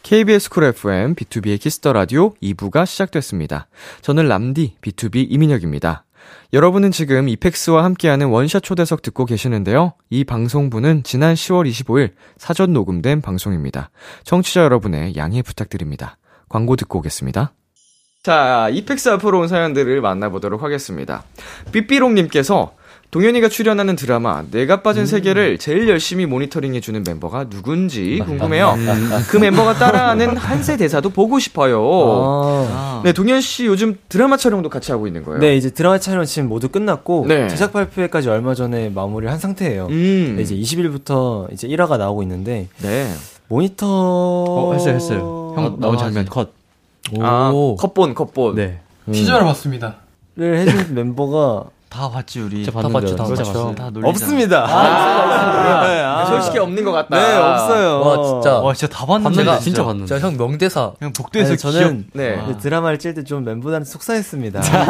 KBS 쿨 FM B2B의 키스터 라디오 2부가 시작됐습니다. 저는 람디 B2B 이민혁입니다. 여러분은 지금 이펙스와 함께하는 원샷 초대석 듣고 계시는데요. 이 방송부는 지난 10월 25일 사전 녹음된 방송입니다. 청취자 여러분의 양해 부탁드립니다. 광고 듣고 오겠습니다. 자, 이펙스 앞으로 온 사연들을 만나보도록 하겠습니다. 삐삐롱님께서 동현이가 출연하는 드라마 내가 빠진 세계를 제일 열심히 모니터링해 주는 멤버가 누군지 궁금해요. 그 멤버가 따라하는 한세 대사도 보고 싶어요. 아. 네, 동현 씨 요즘 드라마 촬영도 같이 하고 있는 거예요. 네, 이제 드라마 촬영 지금 모두 끝났고 네. 제작 발표회까지 얼마 전에 마무리를 한 상태예요. 음. 네, 이제 20일부터 이제 1화가 나오고 있는데 네. 모니터 어, 했어요, 했어요. 형 나온 장면 컷. 아, 컵본, 컵본. 네. 티저를 봤습니다. 를 해준 (laughs) 멤버가 다 봤지 우리. 다 봤죠, 다 봤죠. 다 놀리잖아. 없습니다. 아, 네, 아. 솔직히 없는 것 같다. 네, 없어요. 와, 진짜. 와 진짜 다 봤는데 봤는데 나 진짜 봤는데. 진짜 형 명대사. 그냥 복도에서 아니, 저는 네. 네, 드라마를 찔 때 좀 멤버들한테 속상했습니다. 네,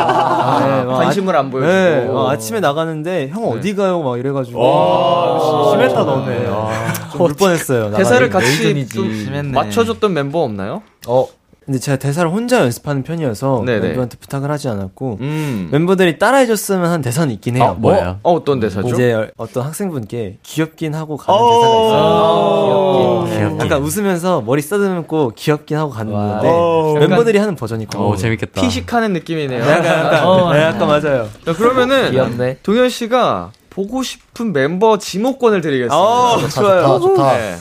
막 관심을 안 보여주고. 네, 어, 아침에 나가는데 형 어디 가요? 막 이래가지고 아, 심했다 너네. 아, 좀울 뻔했어요. (laughs) 대사를. 같이. 좀. 맞춰줬던 멤버 없나요? 어, 근데 제가 대사를 혼자 연습하는 편이어서 네네. 멤버한테 부탁을 하지 않았고 음. 멤버들이 따라해줬으면 한 대사는 있긴 해요. 어, 뭐예요? 어, 어떤 대사죠? 이제 어떤 학생분께 귀엽긴 하고 가는 대사가 있어요. 아, 귀엽긴. 약간 웃으면서 머리 쓰다듬고 귀엽긴 하고 가는 와. 건데 멤버들이 하는 버전이 있고. 오, 재밌겠다. 피식하는 느낌이네요. 약간 약간 네, 약간 맞아요. 자, 그러면은 귀엽네. 동현 씨가 보고 싶은 멤버 지목권을 드리겠습니다. 어, 좋아요. 좋다, 좋다. 네.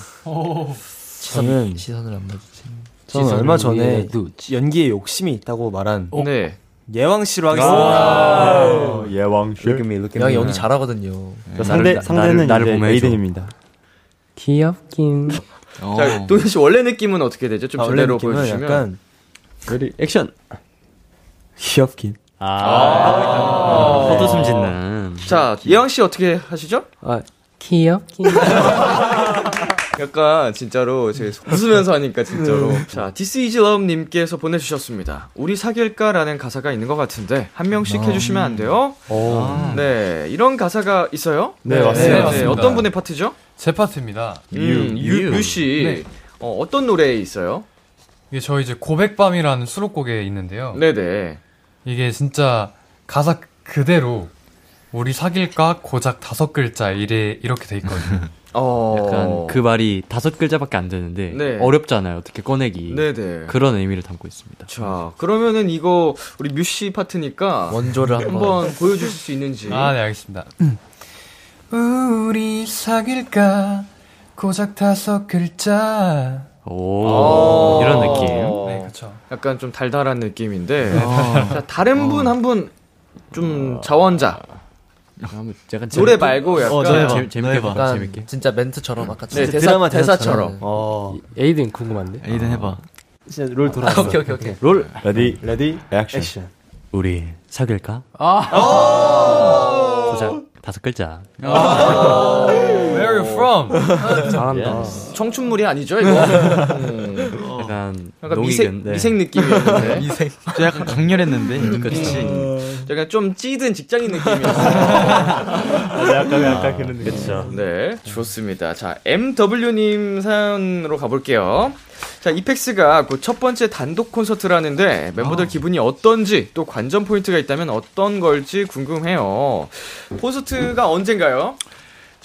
저는 시선을 안 봐주지. 저는 얼마 전에 연기에 욕심이 있다고 말한 네. 예왕 씨로 하겠습니다. 어, me, look at 형 me. 연기 잘하거든요. 상대 나를- 상대는 나를 해줘. 에이든입니다. 귀엽긴. 어. 자, 동현 씨 원래 느낌은 어떻게 되죠? 좀 아, 원래 제대로 보여주시면. 약간 Ready action. 귀엽긴. 아, 헛웃음 짓는. 자, 예왕 씨 어떻게 하시죠? 아, 귀엽긴. (laughs) 약간 진짜로 제 웃으면서 하니까 진짜로. 자, This is Love 님께서 보내 주셨습니다. 우리 사귈까라는 가사가 있는 것 같은데 한 명씩 해 주시면 안 돼요? 네, 이런 가사가 있어요? 네, 맞습니다. 네, 맞습니다. 어떤 분의 파트죠? 제 파트입니다. 음, 유, 유 씨. 네. 어, 어떤 노래에 있어요? 이게 저희 이제 고백밤이라는 수록곡에 있는데요. 네네. 이게 진짜 가사 그대로 우리 사귈까 고작 다섯 글자 이래 이렇게 돼 있거든요. (laughs) 어. 약간 그 말이 다섯 글자밖에 안 되는데 네. 어렵잖아요. 어떻게 꺼내기. 네네. 그런 의미를 담고 있습니다. 자, 그러면은 이거 우리 뮤씨 파트니까 원조를 한번. 한번 보여주실 수 있는지. 아, 네, 알겠습니다. 우리 사귈까 고작 다섯 글자. 오, 어. 이런 느낌. 네, 그렇죠. 약간 좀 달달한 느낌인데. 자, 다른 분 한 분좀 자원자. 약간 노래 말고 약간. 어, 재, 재, 재밌게 봐. 약간 재밌게. 진짜 멘트처럼 아까 네, 진짜 대사, 드라마 대사처럼. 네. 어, 에이든 궁금한데. 에이든 해 봐. 진짜 롤 돌아왔어. 오케이 오케이 오케이. 롤 ready ready action. Action. 우리 사귈까? 고작 다섯 글자. Where are you from? (laughs) 잘한다. 청춘물이 아니죠, 이거? 음, 약간 약간 농익은, 미생, 네. 미생 느낌이었는데. (laughs) 저 약간 강렬했는데. 그치. 약간 좀 찌든 직장인 느낌이었어요. (laughs) 약간 약간 그런 느낌. 그렇죠. 네, 좋습니다. 자, MW님 사연으로 가볼게요. 자, 이펙스가 그첫 번째 단독 콘서트를 하는데 멤버들 기분이 어떤지 또 관전 포인트가 있다면 어떤 걸지 궁금해요. 콘서트가 언젠가요?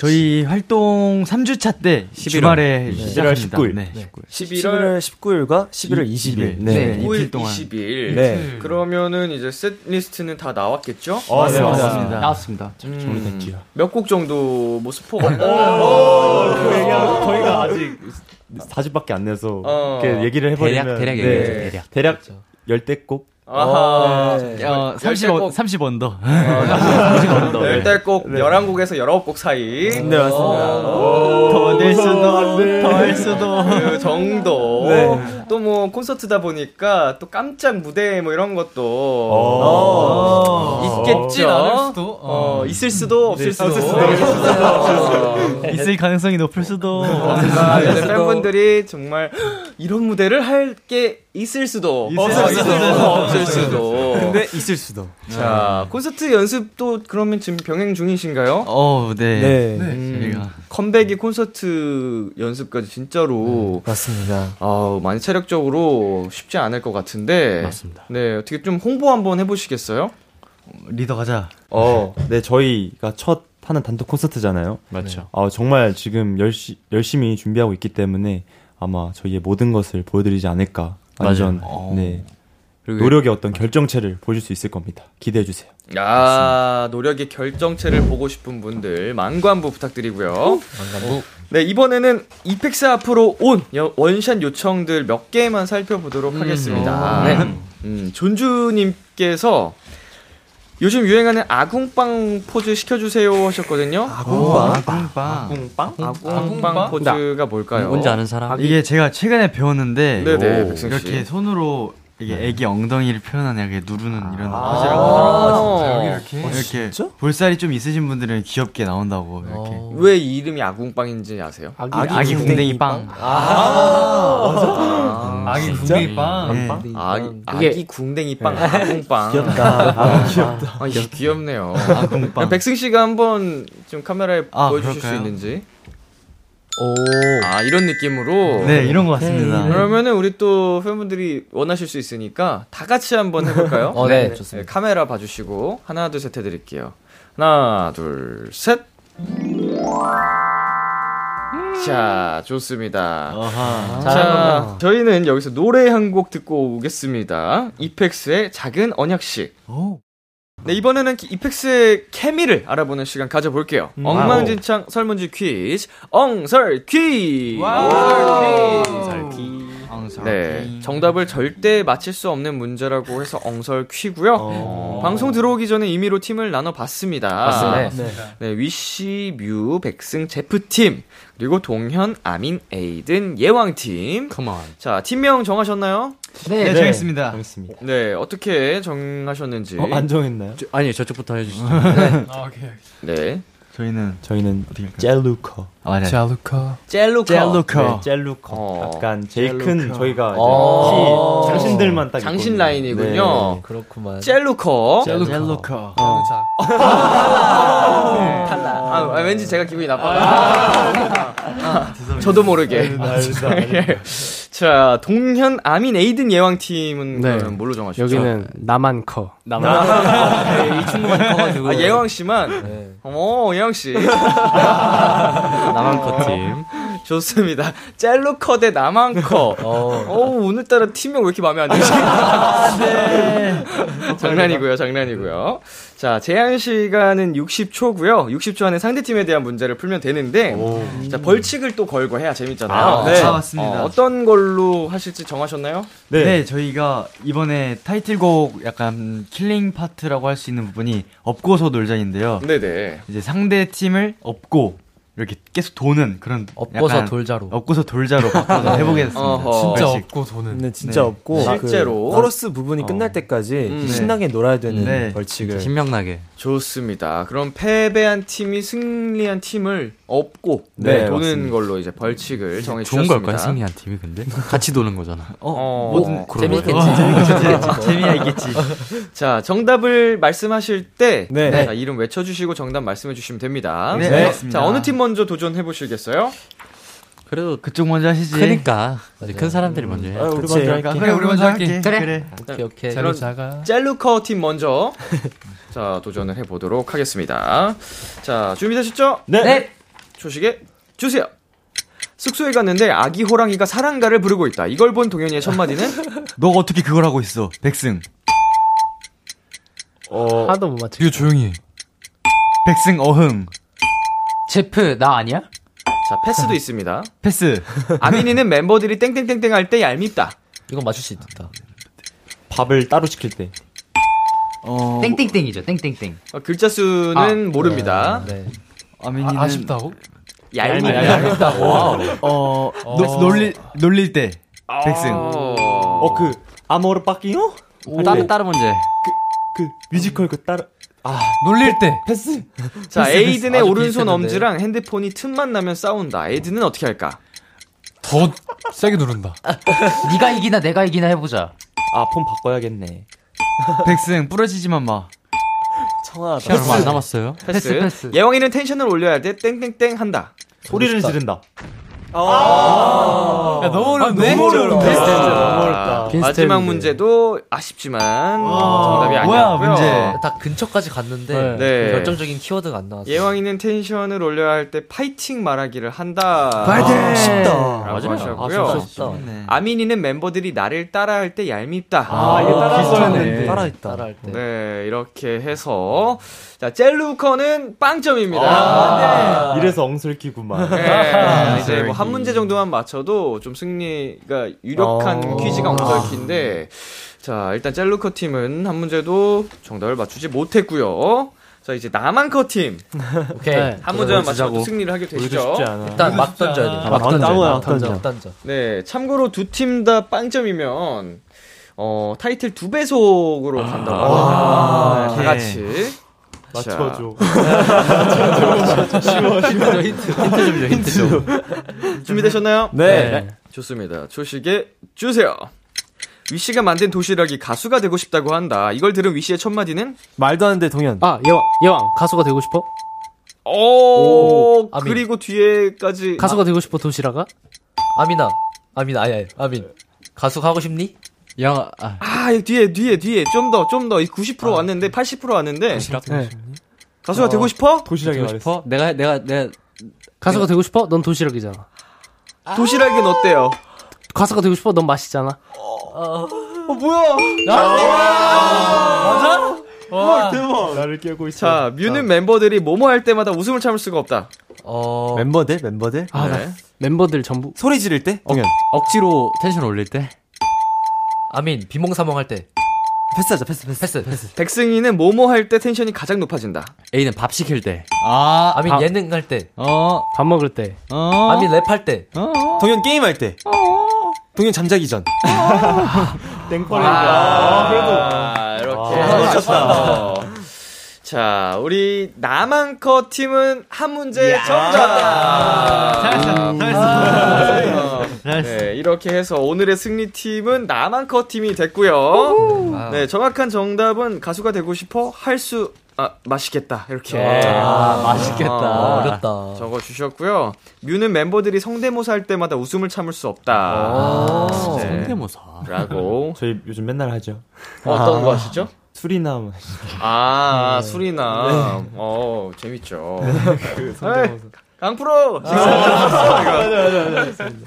저희 활동 3주차 때 11월. 주말에 네. 시작합니다. 11월 19일. 네, 네. 11월 19일과 11월 20일. 네, 네, 9일, 이틀 동안. 20일. 네. 그러면은 이제 set list는 다 나왔겠죠? 어, 네, 맞습니다. 나왔습니다. 나왔습니다. 음, 정리됐지요. 몇곡 정도 뭐 스포? 그 얘기하면 저희가 아직 4집밖에 안 내서 어. 이렇게 얘기를 해 버리면 대략, 대략 네, 대략. 대략 열대 곡. 아하. 네. 어, 30, 원, 30 under. 열대 곡, 11곡에서 19곡 사이. 네, 맞습니다. 더낼 수도, 더 할 수도. 그 정도. 네. 또 뭐 콘서트다 보니까 또 깜짝 무대 뭐 이런 것도 어. 있겠죠. 없진 않을 수도. 어, 있을 수도 (laughs) 없을 수도. 어, 있을 가능성이 높을 수도. 아, 네, 팬분들이 정말 이런 무대를 할 게 있을 수도 있을 수도. 없을 수도. 근데 있을 수도. 자 콘서트 연습도 그러면 지금 병행 중이신가요? 어, 네. 네. 음, 저희가. 컴백이 콘서트 연습까지 진짜로 맞습니다. 아 많이 체력 적으로 쉽지 않을 것 같은데 맞습니다. 네 어떻게 좀 홍보 한번 해보시겠어요? 리더 가자. 어, (laughs) 네 저희가 첫 하는 단독 콘서트잖아요. 맞죠. 아, 정말 지금 열시, 열심히 준비하고 있기 때문에 아마 저희의 모든 것을 보여드리지 않을까. 완전 맞아요. 네 그리고 노력의 어떤 결정체를 보실 수 있을 겁니다. 기대해 주세요. 아 노력의 결정체를 보고 싶은 분들 만관부 부탁드리고요. 네 이번에는 이펙스 앞으로 온 여- 원샷 요청들 몇 개만 살펴보도록 하겠습니다. 네. 음, 존주 님께서 요즘 유행하는 아궁빵 포즈 시켜주세요 하셨거든요. 아궁빵? 아궁빵. 빵? 아궁빵 포즈가 뭘까요? 뭔지 아는 사람? 이게 제가 최근에 배웠는데 네네. 이렇게 손으로 이게 애기 엉덩이를 표현하는 이렇게 누르는 이런 아, 포즈라고 하더라고요. 아, 이렇게 이렇게 진짜? 볼살이 좀 있으신 분들은 귀엽게 나온다고 이렇게. 왜이 이름이 아궁빵인지 아세요? 아기, 궁뎅이 빵. 아, 아기 궁뎅이 빵. 네. 아기, 그게- 아기 궁뎅이 빵, 아궁빵. 귀엽다. 아, 귀엽다. 아, 이 귀엽네요. 아궁빵. 백승 씨가 한번 좀 카메라에 아, 보여주실 수 그럴까요? 있는지. 오. 아, 이런 느낌으로. 네, 이런 것 같습니다. 그러면은 우리 또 팬분들이 원하실 수 있으니까 다 같이 한번 해볼까요? (laughs) 어, 네, 좋습니다. 네, 카메라 봐주시고 하나 둘 셋 해드릴게요. 하나 둘 셋. 자, 좋습니다. 아하. 자, 저희는 여기서 노래 한 곡 듣고 오겠습니다. 이펙스의 작은 언약식. 네, 이번에는 기- 이펙스의 케미를 알아보는 시간 가져볼게요. 엉망진창 설문지 퀴즈, 엉설 퀴즈! 엉설 퀴즈. 네, 정답을 절대 맞힐 수 없는 문제라고 해서 엉설 퀴고요. 방송 들어오기 전에 임의로 팀을 나눠봤습니다. 맞습니다. 네, 위시, 뮤, 백승, 제프 팀, 그리고 동현, 아민, 에이든, 예왕 팀. 컴온. 자, 팀명 정하셨나요? 네, 정했습니다. 알겠습니다. 네, 어떻게 정하셨는지. 어, 안 정했나요? 저- 아니 저쪽부터 해주시죠. 아, 오케이. 네. 저희는 저희는 어떻게 할까요? 젤루커. 아, 맞아요. 젤루카. 젤루커. 젤루커. 네, 젤루커. 어. 약간 제일 큰 저희가 어. 키 장신들만 딱 장신 있거든요. 라인이군요. 네. 그렇구만. 젤루커. 젤루커. 자, 탈락. 아, 아, 왠지 제가 기분이 나빠요. 아, 아, 저도 모르게. (laughs) 자, 동현, 아민, 에이든 예왕 팀은 네. 뭘로 정하셨죠? 여기는 나만 커. 나만 이 친구만 커가지고. 아, 예왕 씨만. 네. 어머, 예왕 씨. (laughs) 나만 커 팀. 좋습니다. 젤루커 대 나만커. 어. 어우, 오늘따라 팀명 왜 이렇게 마음에 안 드시죠? 네. (laughs) 장난이고요, 장난이고요. 자, 제한 시간은 60초고요. 60초 안에 상대팀에 대한 문제를 풀면 되는데, 자, 벌칙을 또 걸고 해야 재밌잖아요. 아, 네. 아, 맞습니다. 어떤 걸로 하실지 정하셨나요? 네. 저희가 이번에 타이틀곡 약간 killing part라고 할 수 있는 부분이 업고서 놀자인데요. 네네. 이제 상대 팀을 업고 이렇게 계속 도는 그런 업고서 약간 돌자로. 업고서 돌자로 (laughs) 바꿔서 해보겠습니다. 어허. 진짜. 없고 도는. 근데 진짜 네. 없고 실제로. 그 코러스 부분이 끝날 때까지 음. 신나게 놀아야 되는 네. 벌칙을 신명나게. 좋습니다. 그럼 패배한 팀이 승리한 팀을 업고 네, 도는 맞습니다. 걸로 이제 벌칙을 정해 좋은 주셨습니다. 걸까요, 승리한 팀이 근데? 같이 도는 거잖아. (laughs) 어, 뭐, 그러네. 재밌겠지. (laughs) 재미야 있겠지. 자, 정답을 말씀하실 때 네. 자, 이름 외쳐 주시고 정답 말씀해 주시면 됩니다. 네. 자, 어느 팀 먼저 도전 해 보시겠어요? 그래도 그쪽 먼저 하시지. 크니까 이제 큰 사람들이 먼저 해. 아, 우리 그치. 먼저 할게. 그래, 우리 먼저 할게. 그래. 오케이, 오케이. 그럼 자가. 젤루커 팀 먼저 (laughs) 자, 도전을 해 보도록 하겠습니다. 자, 준비되셨죠? 네. 초식에 주세요. 숙소에 갔는데 아기 호랑이가 사랑가를 부르고 있다. 이걸 본 동현이의 첫 마디는 (laughs) 너가 어떻게 그걸 하고 있어? 백승. 어, 하도 못 맞추. 이거 조용히. 해. 백승 어흥. 제프, 나 아니야? 자, 패스도 있습니다. (laughs) 패스. (laughs) 아민이는 멤버들이 땡땡땡땡 할 때 얄밉다. 이건 맞출 수 있다. 밥을 따로 시킬 때. 어. 땡땡땡이죠, 땡땡땡. 어, 글자 수는 모릅니다. 네. 아민이는 아, 아쉽다고? 얄밉다. 어, 노, 놀릴 놀릴 때. 백승. 어, 어, 그, 아모르 빠끼요? 다른 다른 문제. 그, 뮤지컬 그 따로. 놀릴 때. 패스. (laughs) 자, 패스, 에이든의 아주 오른손. 엄지랑 핸드폰이 틈만 나면 싸운다. 에이든은 어떻게 할까? 더 세게 누른다. (laughs) 네가 이기나 내가 이기나 해보자. 아, 폰 바꿔야겠네. (laughs) 백승 부러지지만 마. 청아하다. 시간 얼마 안 남았어요. 패스. 패스, 패스. 예왕이는 텐션을 올려야 돼. 땡땡땡 한다. 소리를 지른다. 야, 너무 어려운데? 너무 어렵다. 네. 너무 어렵다. 마지막 문제도 아쉽지만 정답이 뭐야, 아니었고요. 문제. 다 근처까지 갔는데 네. 네. 결정적인 키워드가 안 나왔어. 예왕이는 텐션을 올려야 할 때 파이팅 말하기를 한다. 파이팅! 쉽다. 라고 맞아요. 하셨고요. 아, 쉽다. 아민이는 멤버들이 나를 따라할 때 얄밉다. 아, 이거 따라했었는데. 따라했다. 따라할 때. 네, 이렇게 해서 자 젤루커는 빵점입니다. 아, 이래서 엉슬키구만. 네, 이제 뭐한 문제 정도만 맞춰도 좀 승리가 유력한 어. 퀴즈가 엉설키인데 자 일단 젤루커 팀은 한 문제도 정답을 맞추지 못했고요. 자 이제 나만커 팀한 (laughs) 오케이. 네. 문제만 보여주자고. 맞춰도 승리를 하게 않아. 일단 막 던져야 돼. 아, 막 던져. 막 던져. 던져. 막 던져. 네, 참고로 두 팀 다 빵점이면 어 타이틀 두 배속으로 간다고 합니다. 네, 다 같이 (laughs) 맞춰줘. 힌트, 힌트 좀 줘, 힌트 좀. 자, 준비되셨나요? 네. 좋습니다. 초식에 주세요. 위씨가 만든 도시락이 가수가 되고 싶다고 한다. 이걸 들은 위씨의 첫 마디는 말도 안 돼, 동현. 아, 예왕, 예왕. 가수가 되고 싶어? 오, 아민. 그리고 뒤에까지 가수가 되고 싶어, 도시락아? 아민아. 아민, 아니, 아니, 아민. 가수 가고 싶니? 야, 아, 아, 이 뒤에 뒤에 뒤에 좀 더 좀 더 90% 왔는데 80% 왔는데 네. 가수가 되고 싶어? 도시락이 되고. 싶어? 내가 내가 내가 가수가 되고 싶어? 넌 도시락이잖아. 도시락은 어때요? 가수가 되고 싶어? 넌 맛있잖아. 어 뭐야? 대박. 나를 깨고 있어. 자, 뮤는 멤버들이 뭐뭐 할 때마다 웃음을 참을 수가 없다. 어. 멤버들? 멤버들? 아, 네. 나 멤버들 전부. 소리 지를 때? 동현. 억지로 텐션 올릴 때. 아민, 비몽사몽 할 때. 패스하자, 패스, 패스. 패스, 패스. 백승이는 뭐뭐 할 때 텐션이 가장 높아진다. A는 밥 시킬 때. 아, 아민, 아. 예능 할 때. 어, 밥 먹을 때. 어. 아민, 랩할 때. 동현 게임 할 때. 동현 잠자기 전. 아, 그래도 이렇게 맞췄다. 자, 우리 남한커 팀은 한 문제 정답. 잘했어, 잘했어. 네, 이렇게 해서 오늘의 승리팀은 남한커 팀이 됐고요. 네, 정확한 정답은 가수가 되고 싶어 할 수, 아, 맛있겠다. 이렇게. 아, 맛있겠다. 어, 어렵다. 적어 주셨고요. 뮤는 멤버들이 성대모사 할 때마다 웃음을 참을 수 없다. 네. 성대모사. 라고. 저희 요즘 맨날 하죠. 어떤 거 하시죠? 수리남. 아, 수리남. 어, 재밌죠. 그 에이, (laughs) 강프로!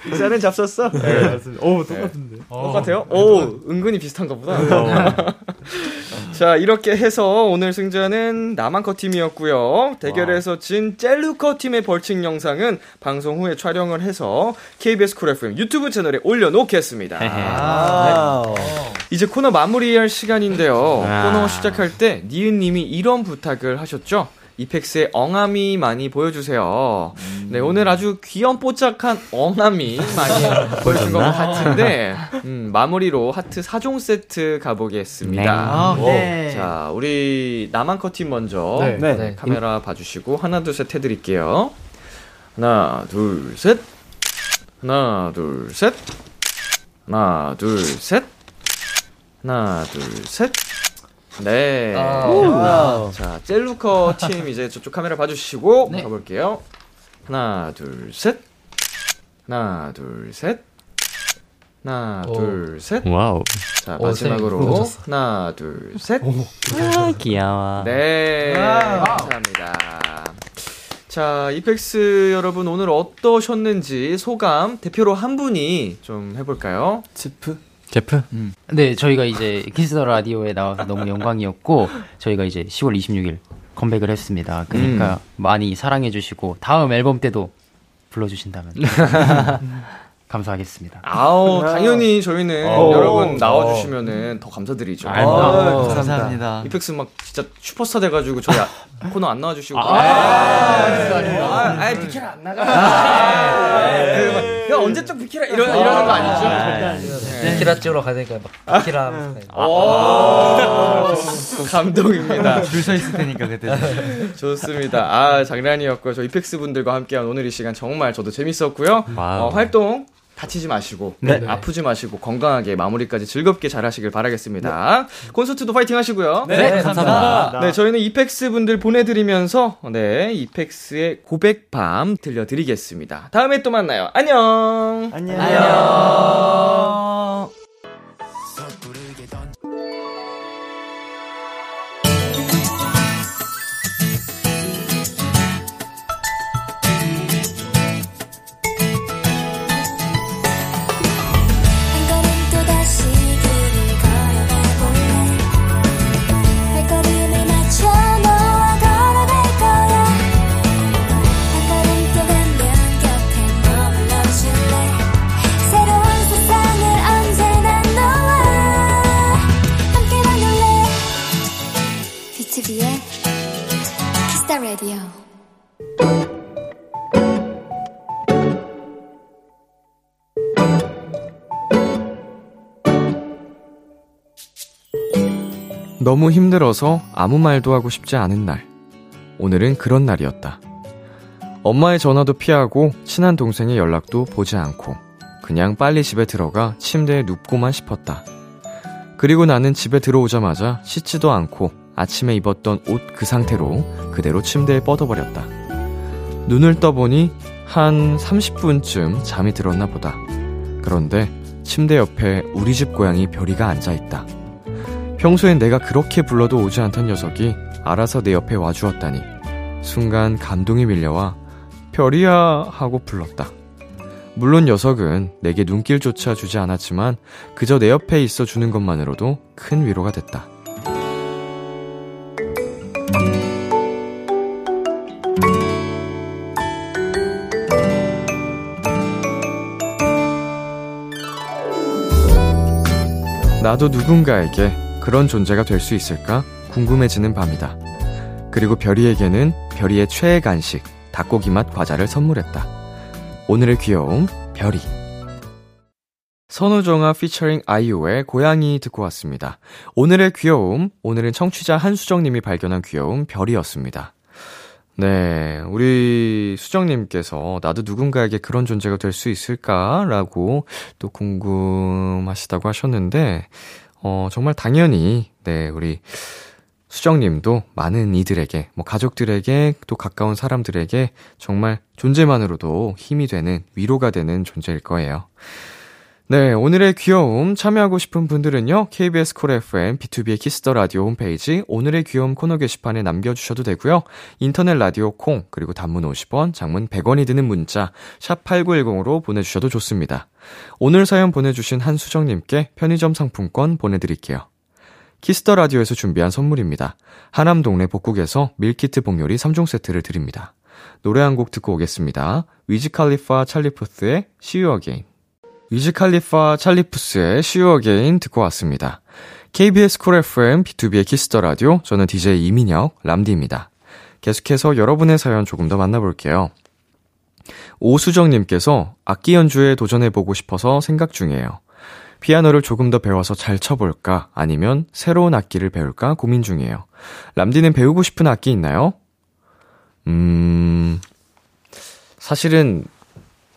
식사는 (laughs) 잡섰어? 네, 맞습니다. 오, 똑같은데. 똑같아요? 오, 은근히 비슷한가 보다. (laughs) 자, 이렇게 해서 오늘 승자는 나만커 팀이었고요. 대결에서 진 젤루커 팀의 벌칙 영상은 방송 후에 촬영을 해서 KBS Cool FM 유튜브 채널에 올려놓겠습니다. 아. 이제 코너 마무리할 시간인데요. 코너 시작할 때 니은 님이 이런 부탁을 하셨죠. 이펙스의 엉함이 많이 보여주세요. 네, 오늘 아주 귀염뽀짝한 엉함이 많이 (laughs) 보여준 것 같은데, 음, 마무리로 하트 4종 세트 가보겠습니다. 네. 아, 네. 자, 우리 남한커 팀 먼저 네. 네, 네. 카메라 봐주시고, 하나, 둘, 셋 해드릴게요. 하나, 둘, 셋. 하나, 둘, 셋. 하나, 둘, 셋. 하나, 둘, 셋. 네. 아. 자, 젤루커 팀 이제 저쪽 카메라 봐주시고 가볼게요. 하나, 둘, 셋. 하나, 둘, 셋. 하나, 오. 둘, 셋. wow. 자, 오, 마지막으로 부러졌어. 하나, 둘, 셋. 아, 귀여워. 네. wow. 감사합니다. 자, 이펙스 여러분 오늘 어떠셨는지 소감 대표로 한 분이 좀 해볼까요? 지프? 제프? 네, 저희가 이제 Kiss the Radio에 나와서 너무 영광이었고 저희가 이제 10월 26일 컴백을 했습니다. 그러니까 많이 사랑해 주시고 다음 앨범 때도 불러 주신다면 (laughs) 감사하겠습니다. 아우, 당연히 저희는 어. 여러분 나와 주시면은 더 감사드리죠. 아, 감사합니다. 감사합니다. 이펙스 막 진짜 슈퍼스타 돼 가지고 저희 아- 코너 안 나와 주시고. 아, 아, 아, 비키라 안 나가. 아, 그 언제적 비키라 이러, 이러는 거 아니죠? 네. 키라 찍으러 가니까 막 키라 오, 감동입니다. (laughs) 줄 서 있을 테니까 그때. (laughs) 좋습니다. 아, 장난이었고요. 저 이펙스 분들과 함께한 오늘 이 시간 정말 저도 재밌었고요. 어, 활동 다치지 마시고 네. 아프지 마시고 건강하게 마무리까지 즐겁게 잘 하시길 바라겠습니다. 콘서트도 파이팅 하시고요. 네, 감사합니다. 네, 저희는 이펙스 분들 보내드리면서 네 이펙스의 고백밤 들려드리겠습니다. 다음에 또 만나요. 안녕. 안녕. 안녕. 너무 힘들어서 아무 말도 하고 싶지 않은 날. 오늘은 그런 날이었다. 엄마의 전화도 피하고 친한 동생의 연락도 보지 않고 그냥 빨리 집에 들어가 침대에 눕고만 싶었다. 그리고 나는 집에 들어오자마자 씻지도 않고 아침에 입었던 옷 그 상태로 그대로 침대에 뻗어버렸다. 눈을 떠보니 한 30분쯤 잠이 들었나 보다. 그런데 침대 옆에 우리 집 고양이 별이가 앉아있다. 평소엔 내가 그렇게 불러도 오지 않던 녀석이 알아서 내 옆에 와주었다니 순간 감동이 밀려와 별이야 하고 불렀다. 물론 녀석은 내게 눈길조차 주지 않았지만 그저 내 옆에 있어 주는 것만으로도 큰 위로가 됐다. 나도 누군가에게 그런 존재가 될 수 있을까 궁금해지는 밤이다. 그리고 별이에게는 별이의 최애 간식 닭고기 맛 과자를 선물했다. 오늘의 귀여움 별이. 선우정아 피처링 아이유의 고양이 듣고 왔습니다. 오늘의 귀여움, 오늘은 청취자 한수정님이 발견한 귀여움 별이었습니다. 네, 우리 수정님께서 나도 누군가에게 그런 존재가 될 수 있을까라고 또 궁금하시다고 하셨는데, 어, 정말 당연히, 네, 우리 수정님도 많은 이들에게, 뭐 가족들에게, 또 가까운 사람들에게 정말 존재만으로도 힘이 되는, 위로가 되는 존재일 거예요. 네, 오늘의 귀여움 참여하고 싶은 분들은요, KBS 콜 FM, B2B의 키스터 라디오 홈페이지, 오늘의 귀여움 코너 게시판에 남겨주셔도 되고요 인터넷 라디오 콩, 그리고 단문 50원, 장문 100원이 드는 문자, 샵8910으로 보내주셔도 좋습니다. 오늘 사연 보내주신 한수정님께 편의점 상품권 보내드릴게요. Kiss the Radio에서 준비한 선물입니다. 하남 동네 복국에서 밀키트 복요리 3종 세트를 드립니다. 노래 한 곡 듣고 오겠습니다. 위즈 칼리파 찰리푸스의 See You Again. 위즈 칼리파 찰리푸스의 You Again 듣고 왔습니다. KBS 쿨 FM B2B의 키스터 라디오 저는 DJ 이민혁 람디입니다. 계속해서 여러분의 사연 조금 더 만나볼게요. 오수정님께서 악기 연주에 도전해보고 싶어서 생각 중이에요. 피아노를 조금 더 배워서 잘 쳐볼까? 아니면 새로운 악기를 배울까? 고민 중이에요. 람디는 배우고 싶은 악기 있나요? 음, 사실은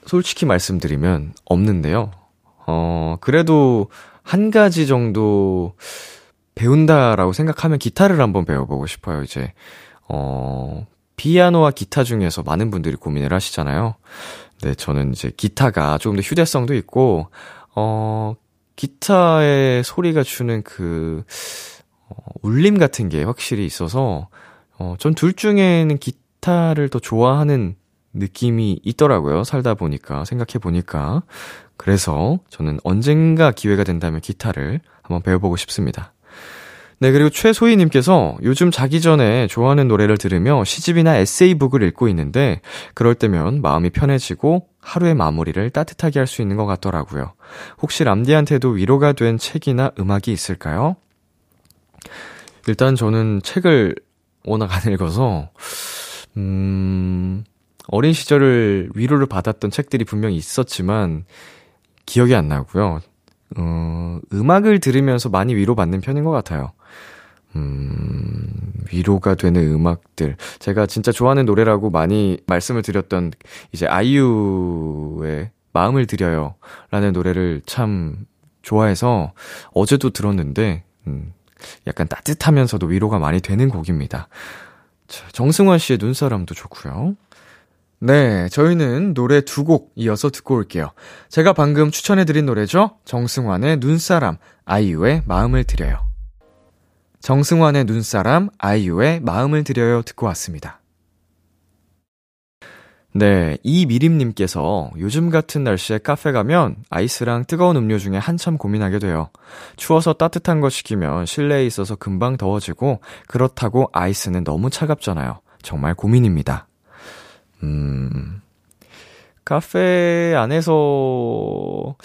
솔직히 말씀드리면 없는데요. 어, 그래도 한 가지 정도 배운다라고 생각하면 기타를 한번 배워보고 싶어요, 이제. 어, 피아노와 기타 중에서 많은 분들이 고민을 하시잖아요. 네, 저는 이제 기타가 조금 더 휴대성도 있고, 어, 기타의 소리가 주는 그, 어, 울림 같은 게 확실히 있어서, 어, 전 둘 중에는 기타를 더 좋아하는 느낌이 있더라고요. 살다 보니까, 생각해 보니까. 그래서 저는 언젠가 기회가 된다면 기타를 한번 배워보고 싶습니다. 네, 그리고 최소희님께서 요즘 자기 전에 좋아하는 노래를 들으며 시집이나 에세이북을 읽고 있는데, 그럴 때면 마음이 편해지고 하루의 마무리를 따뜻하게 할 수 있는 것 같더라고요. 혹시 람디한테도 위로가 된 책이나 음악이 있을까요? 일단 저는 책을 워낙 안 읽어서, 음, 어린 시절을 위로를 받았던 책들이 분명히 있었지만, 기억이 안 나고요. 어, 음악을 들으면서 많이 위로받는 편인 것 같아요. 음, 위로가 되는 음악들. 제가 진짜 좋아하는 노래라고 많이 말씀을 드렸던 이제 아이유의 마음을 드려요. 라는 노래를 참 좋아해서 어제도 들었는데, 음, 약간 따뜻하면서도 위로가 많이 되는 곡입니다. 자, 정승환 씨의 눈사람도 좋고요. 네, 저희는 노래 두 곡 이어서 듣고 올게요. 제가 방금 추천해드린 노래죠? 정승환의 눈사람, 아이유의 마음을 드려요. 정승환의 눈사람, 아이유의 마음을 드려요 듣고 왔습니다. 네, 이미림님께서 요즘 같은 날씨에 카페 가면 아이스랑 뜨거운 음료 중에 한참 고민하게 돼요. 추워서 따뜻한 거 시키면 실내에 있어서 금방 더워지고 그렇다고 아이스는 너무 차갑잖아요. 정말 고민입니다. 음, 카페 안에서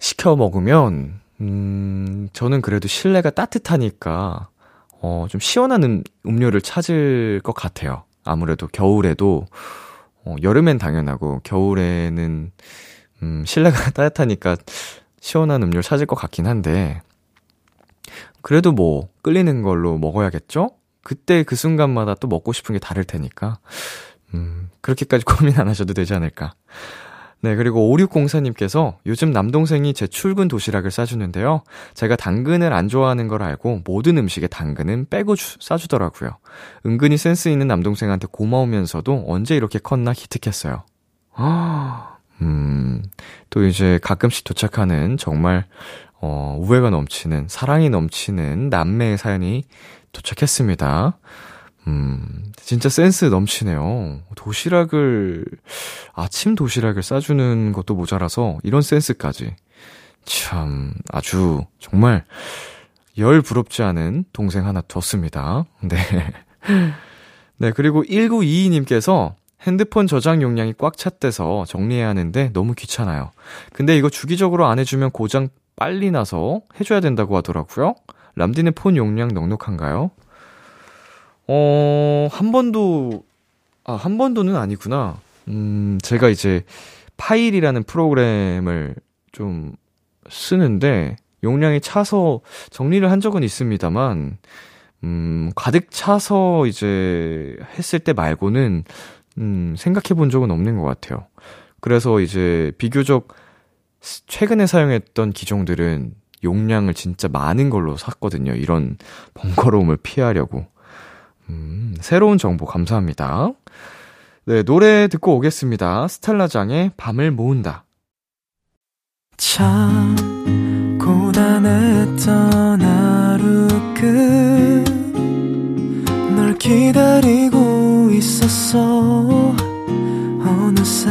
시켜 먹으면, 음, 저는 그래도 실내가 따뜻하니까, 어, 좀 시원한 음, 음료를 찾을 것 같아요. 아무래도 겨울에도, 어, 여름엔 당연하고, 겨울에는, 음, 실내가 (laughs) 따뜻하니까 시원한 음료를 찾을 것 같긴 한데, 그래도 뭐, 끌리는 걸로 먹어야겠죠? 그때 그 순간마다 또 먹고 싶은 게 다를 테니까, 음, 그렇게까지 (laughs) 고민 안 하셔도 되지 않을까. 네, 그리고 5604님께서 요즘 남동생이 제 출근 도시락을 싸주는데요. 제가 당근을 안 좋아하는 걸 알고 모든 음식에 당근은 빼고 주, 싸주더라고요. 은근히 센스 있는 남동생한테 고마우면서도 언제 이렇게 컸나 기특했어요. (gasps) 음, 또 이제 가끔씩 도착하는 정말, 어, 우애가 넘치는, 사랑이 넘치는 남매의 사연이 도착했습니다. 음, 진짜 센스 넘치네요. 도시락을, 아침 도시락을 싸주는 것도 모자라서 이런 센스까지. 참, 아주, 정말, 열 부럽지 않은 동생 하나 뒀습니다. (laughs) 네. 네, 그리고 1922님께서 핸드폰 저장 용량이 꽉 찼대서 정리해야 하는데 너무 귀찮아요. 근데 이거 주기적으로 안 해주면 고장 빨리 나서 해줘야 된다고 하더라고요. 람디는 폰 용량 넉넉한가요? 어, 한 번도, 아, 한 번도는 아니구나. 음, 제가 이제 파일이라는 프로그램을 좀 쓰는데, 용량이 차서 정리를 한 적은 있습니다만, 음, 가득 차서 이제 했을 때 말고는, 음, 생각해 본 적은 없는 것 같아요. 그래서 이제 비교적 최근에 사용했던 기종들은 용량을 진짜 많은 걸로 샀거든요. 이런 번거로움을 피하려고. 음, 새로운 정보 감사합니다. 네, 노래 듣고 오겠습니다. 스텔라장의 밤을 모은다. 참 고단했던 하루 끝널 기다리고 있었어 어느새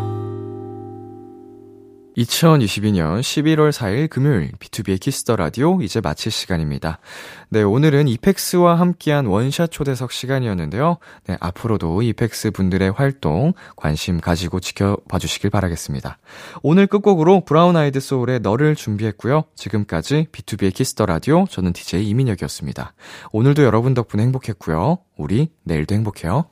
2022년 11월 4일 금요일 B2B의 키스터 라디오 이제 마칠 시간입니다. 네, 오늘은 이펙스와 함께한 원샷 초대석 시간이었는데요. 네, 앞으로도 이펙스 분들의 활동 관심 가지고 지켜봐 주시길 바라겠습니다. 오늘 끝곡으로 브라운 아이드 소울의 너를 준비했고요. 지금까지 B2B의 키스터 라디오 저는 DJ 이민혁이었습니다. 오늘도 여러분 덕분에 행복했고요. 우리 내일도 행복해요.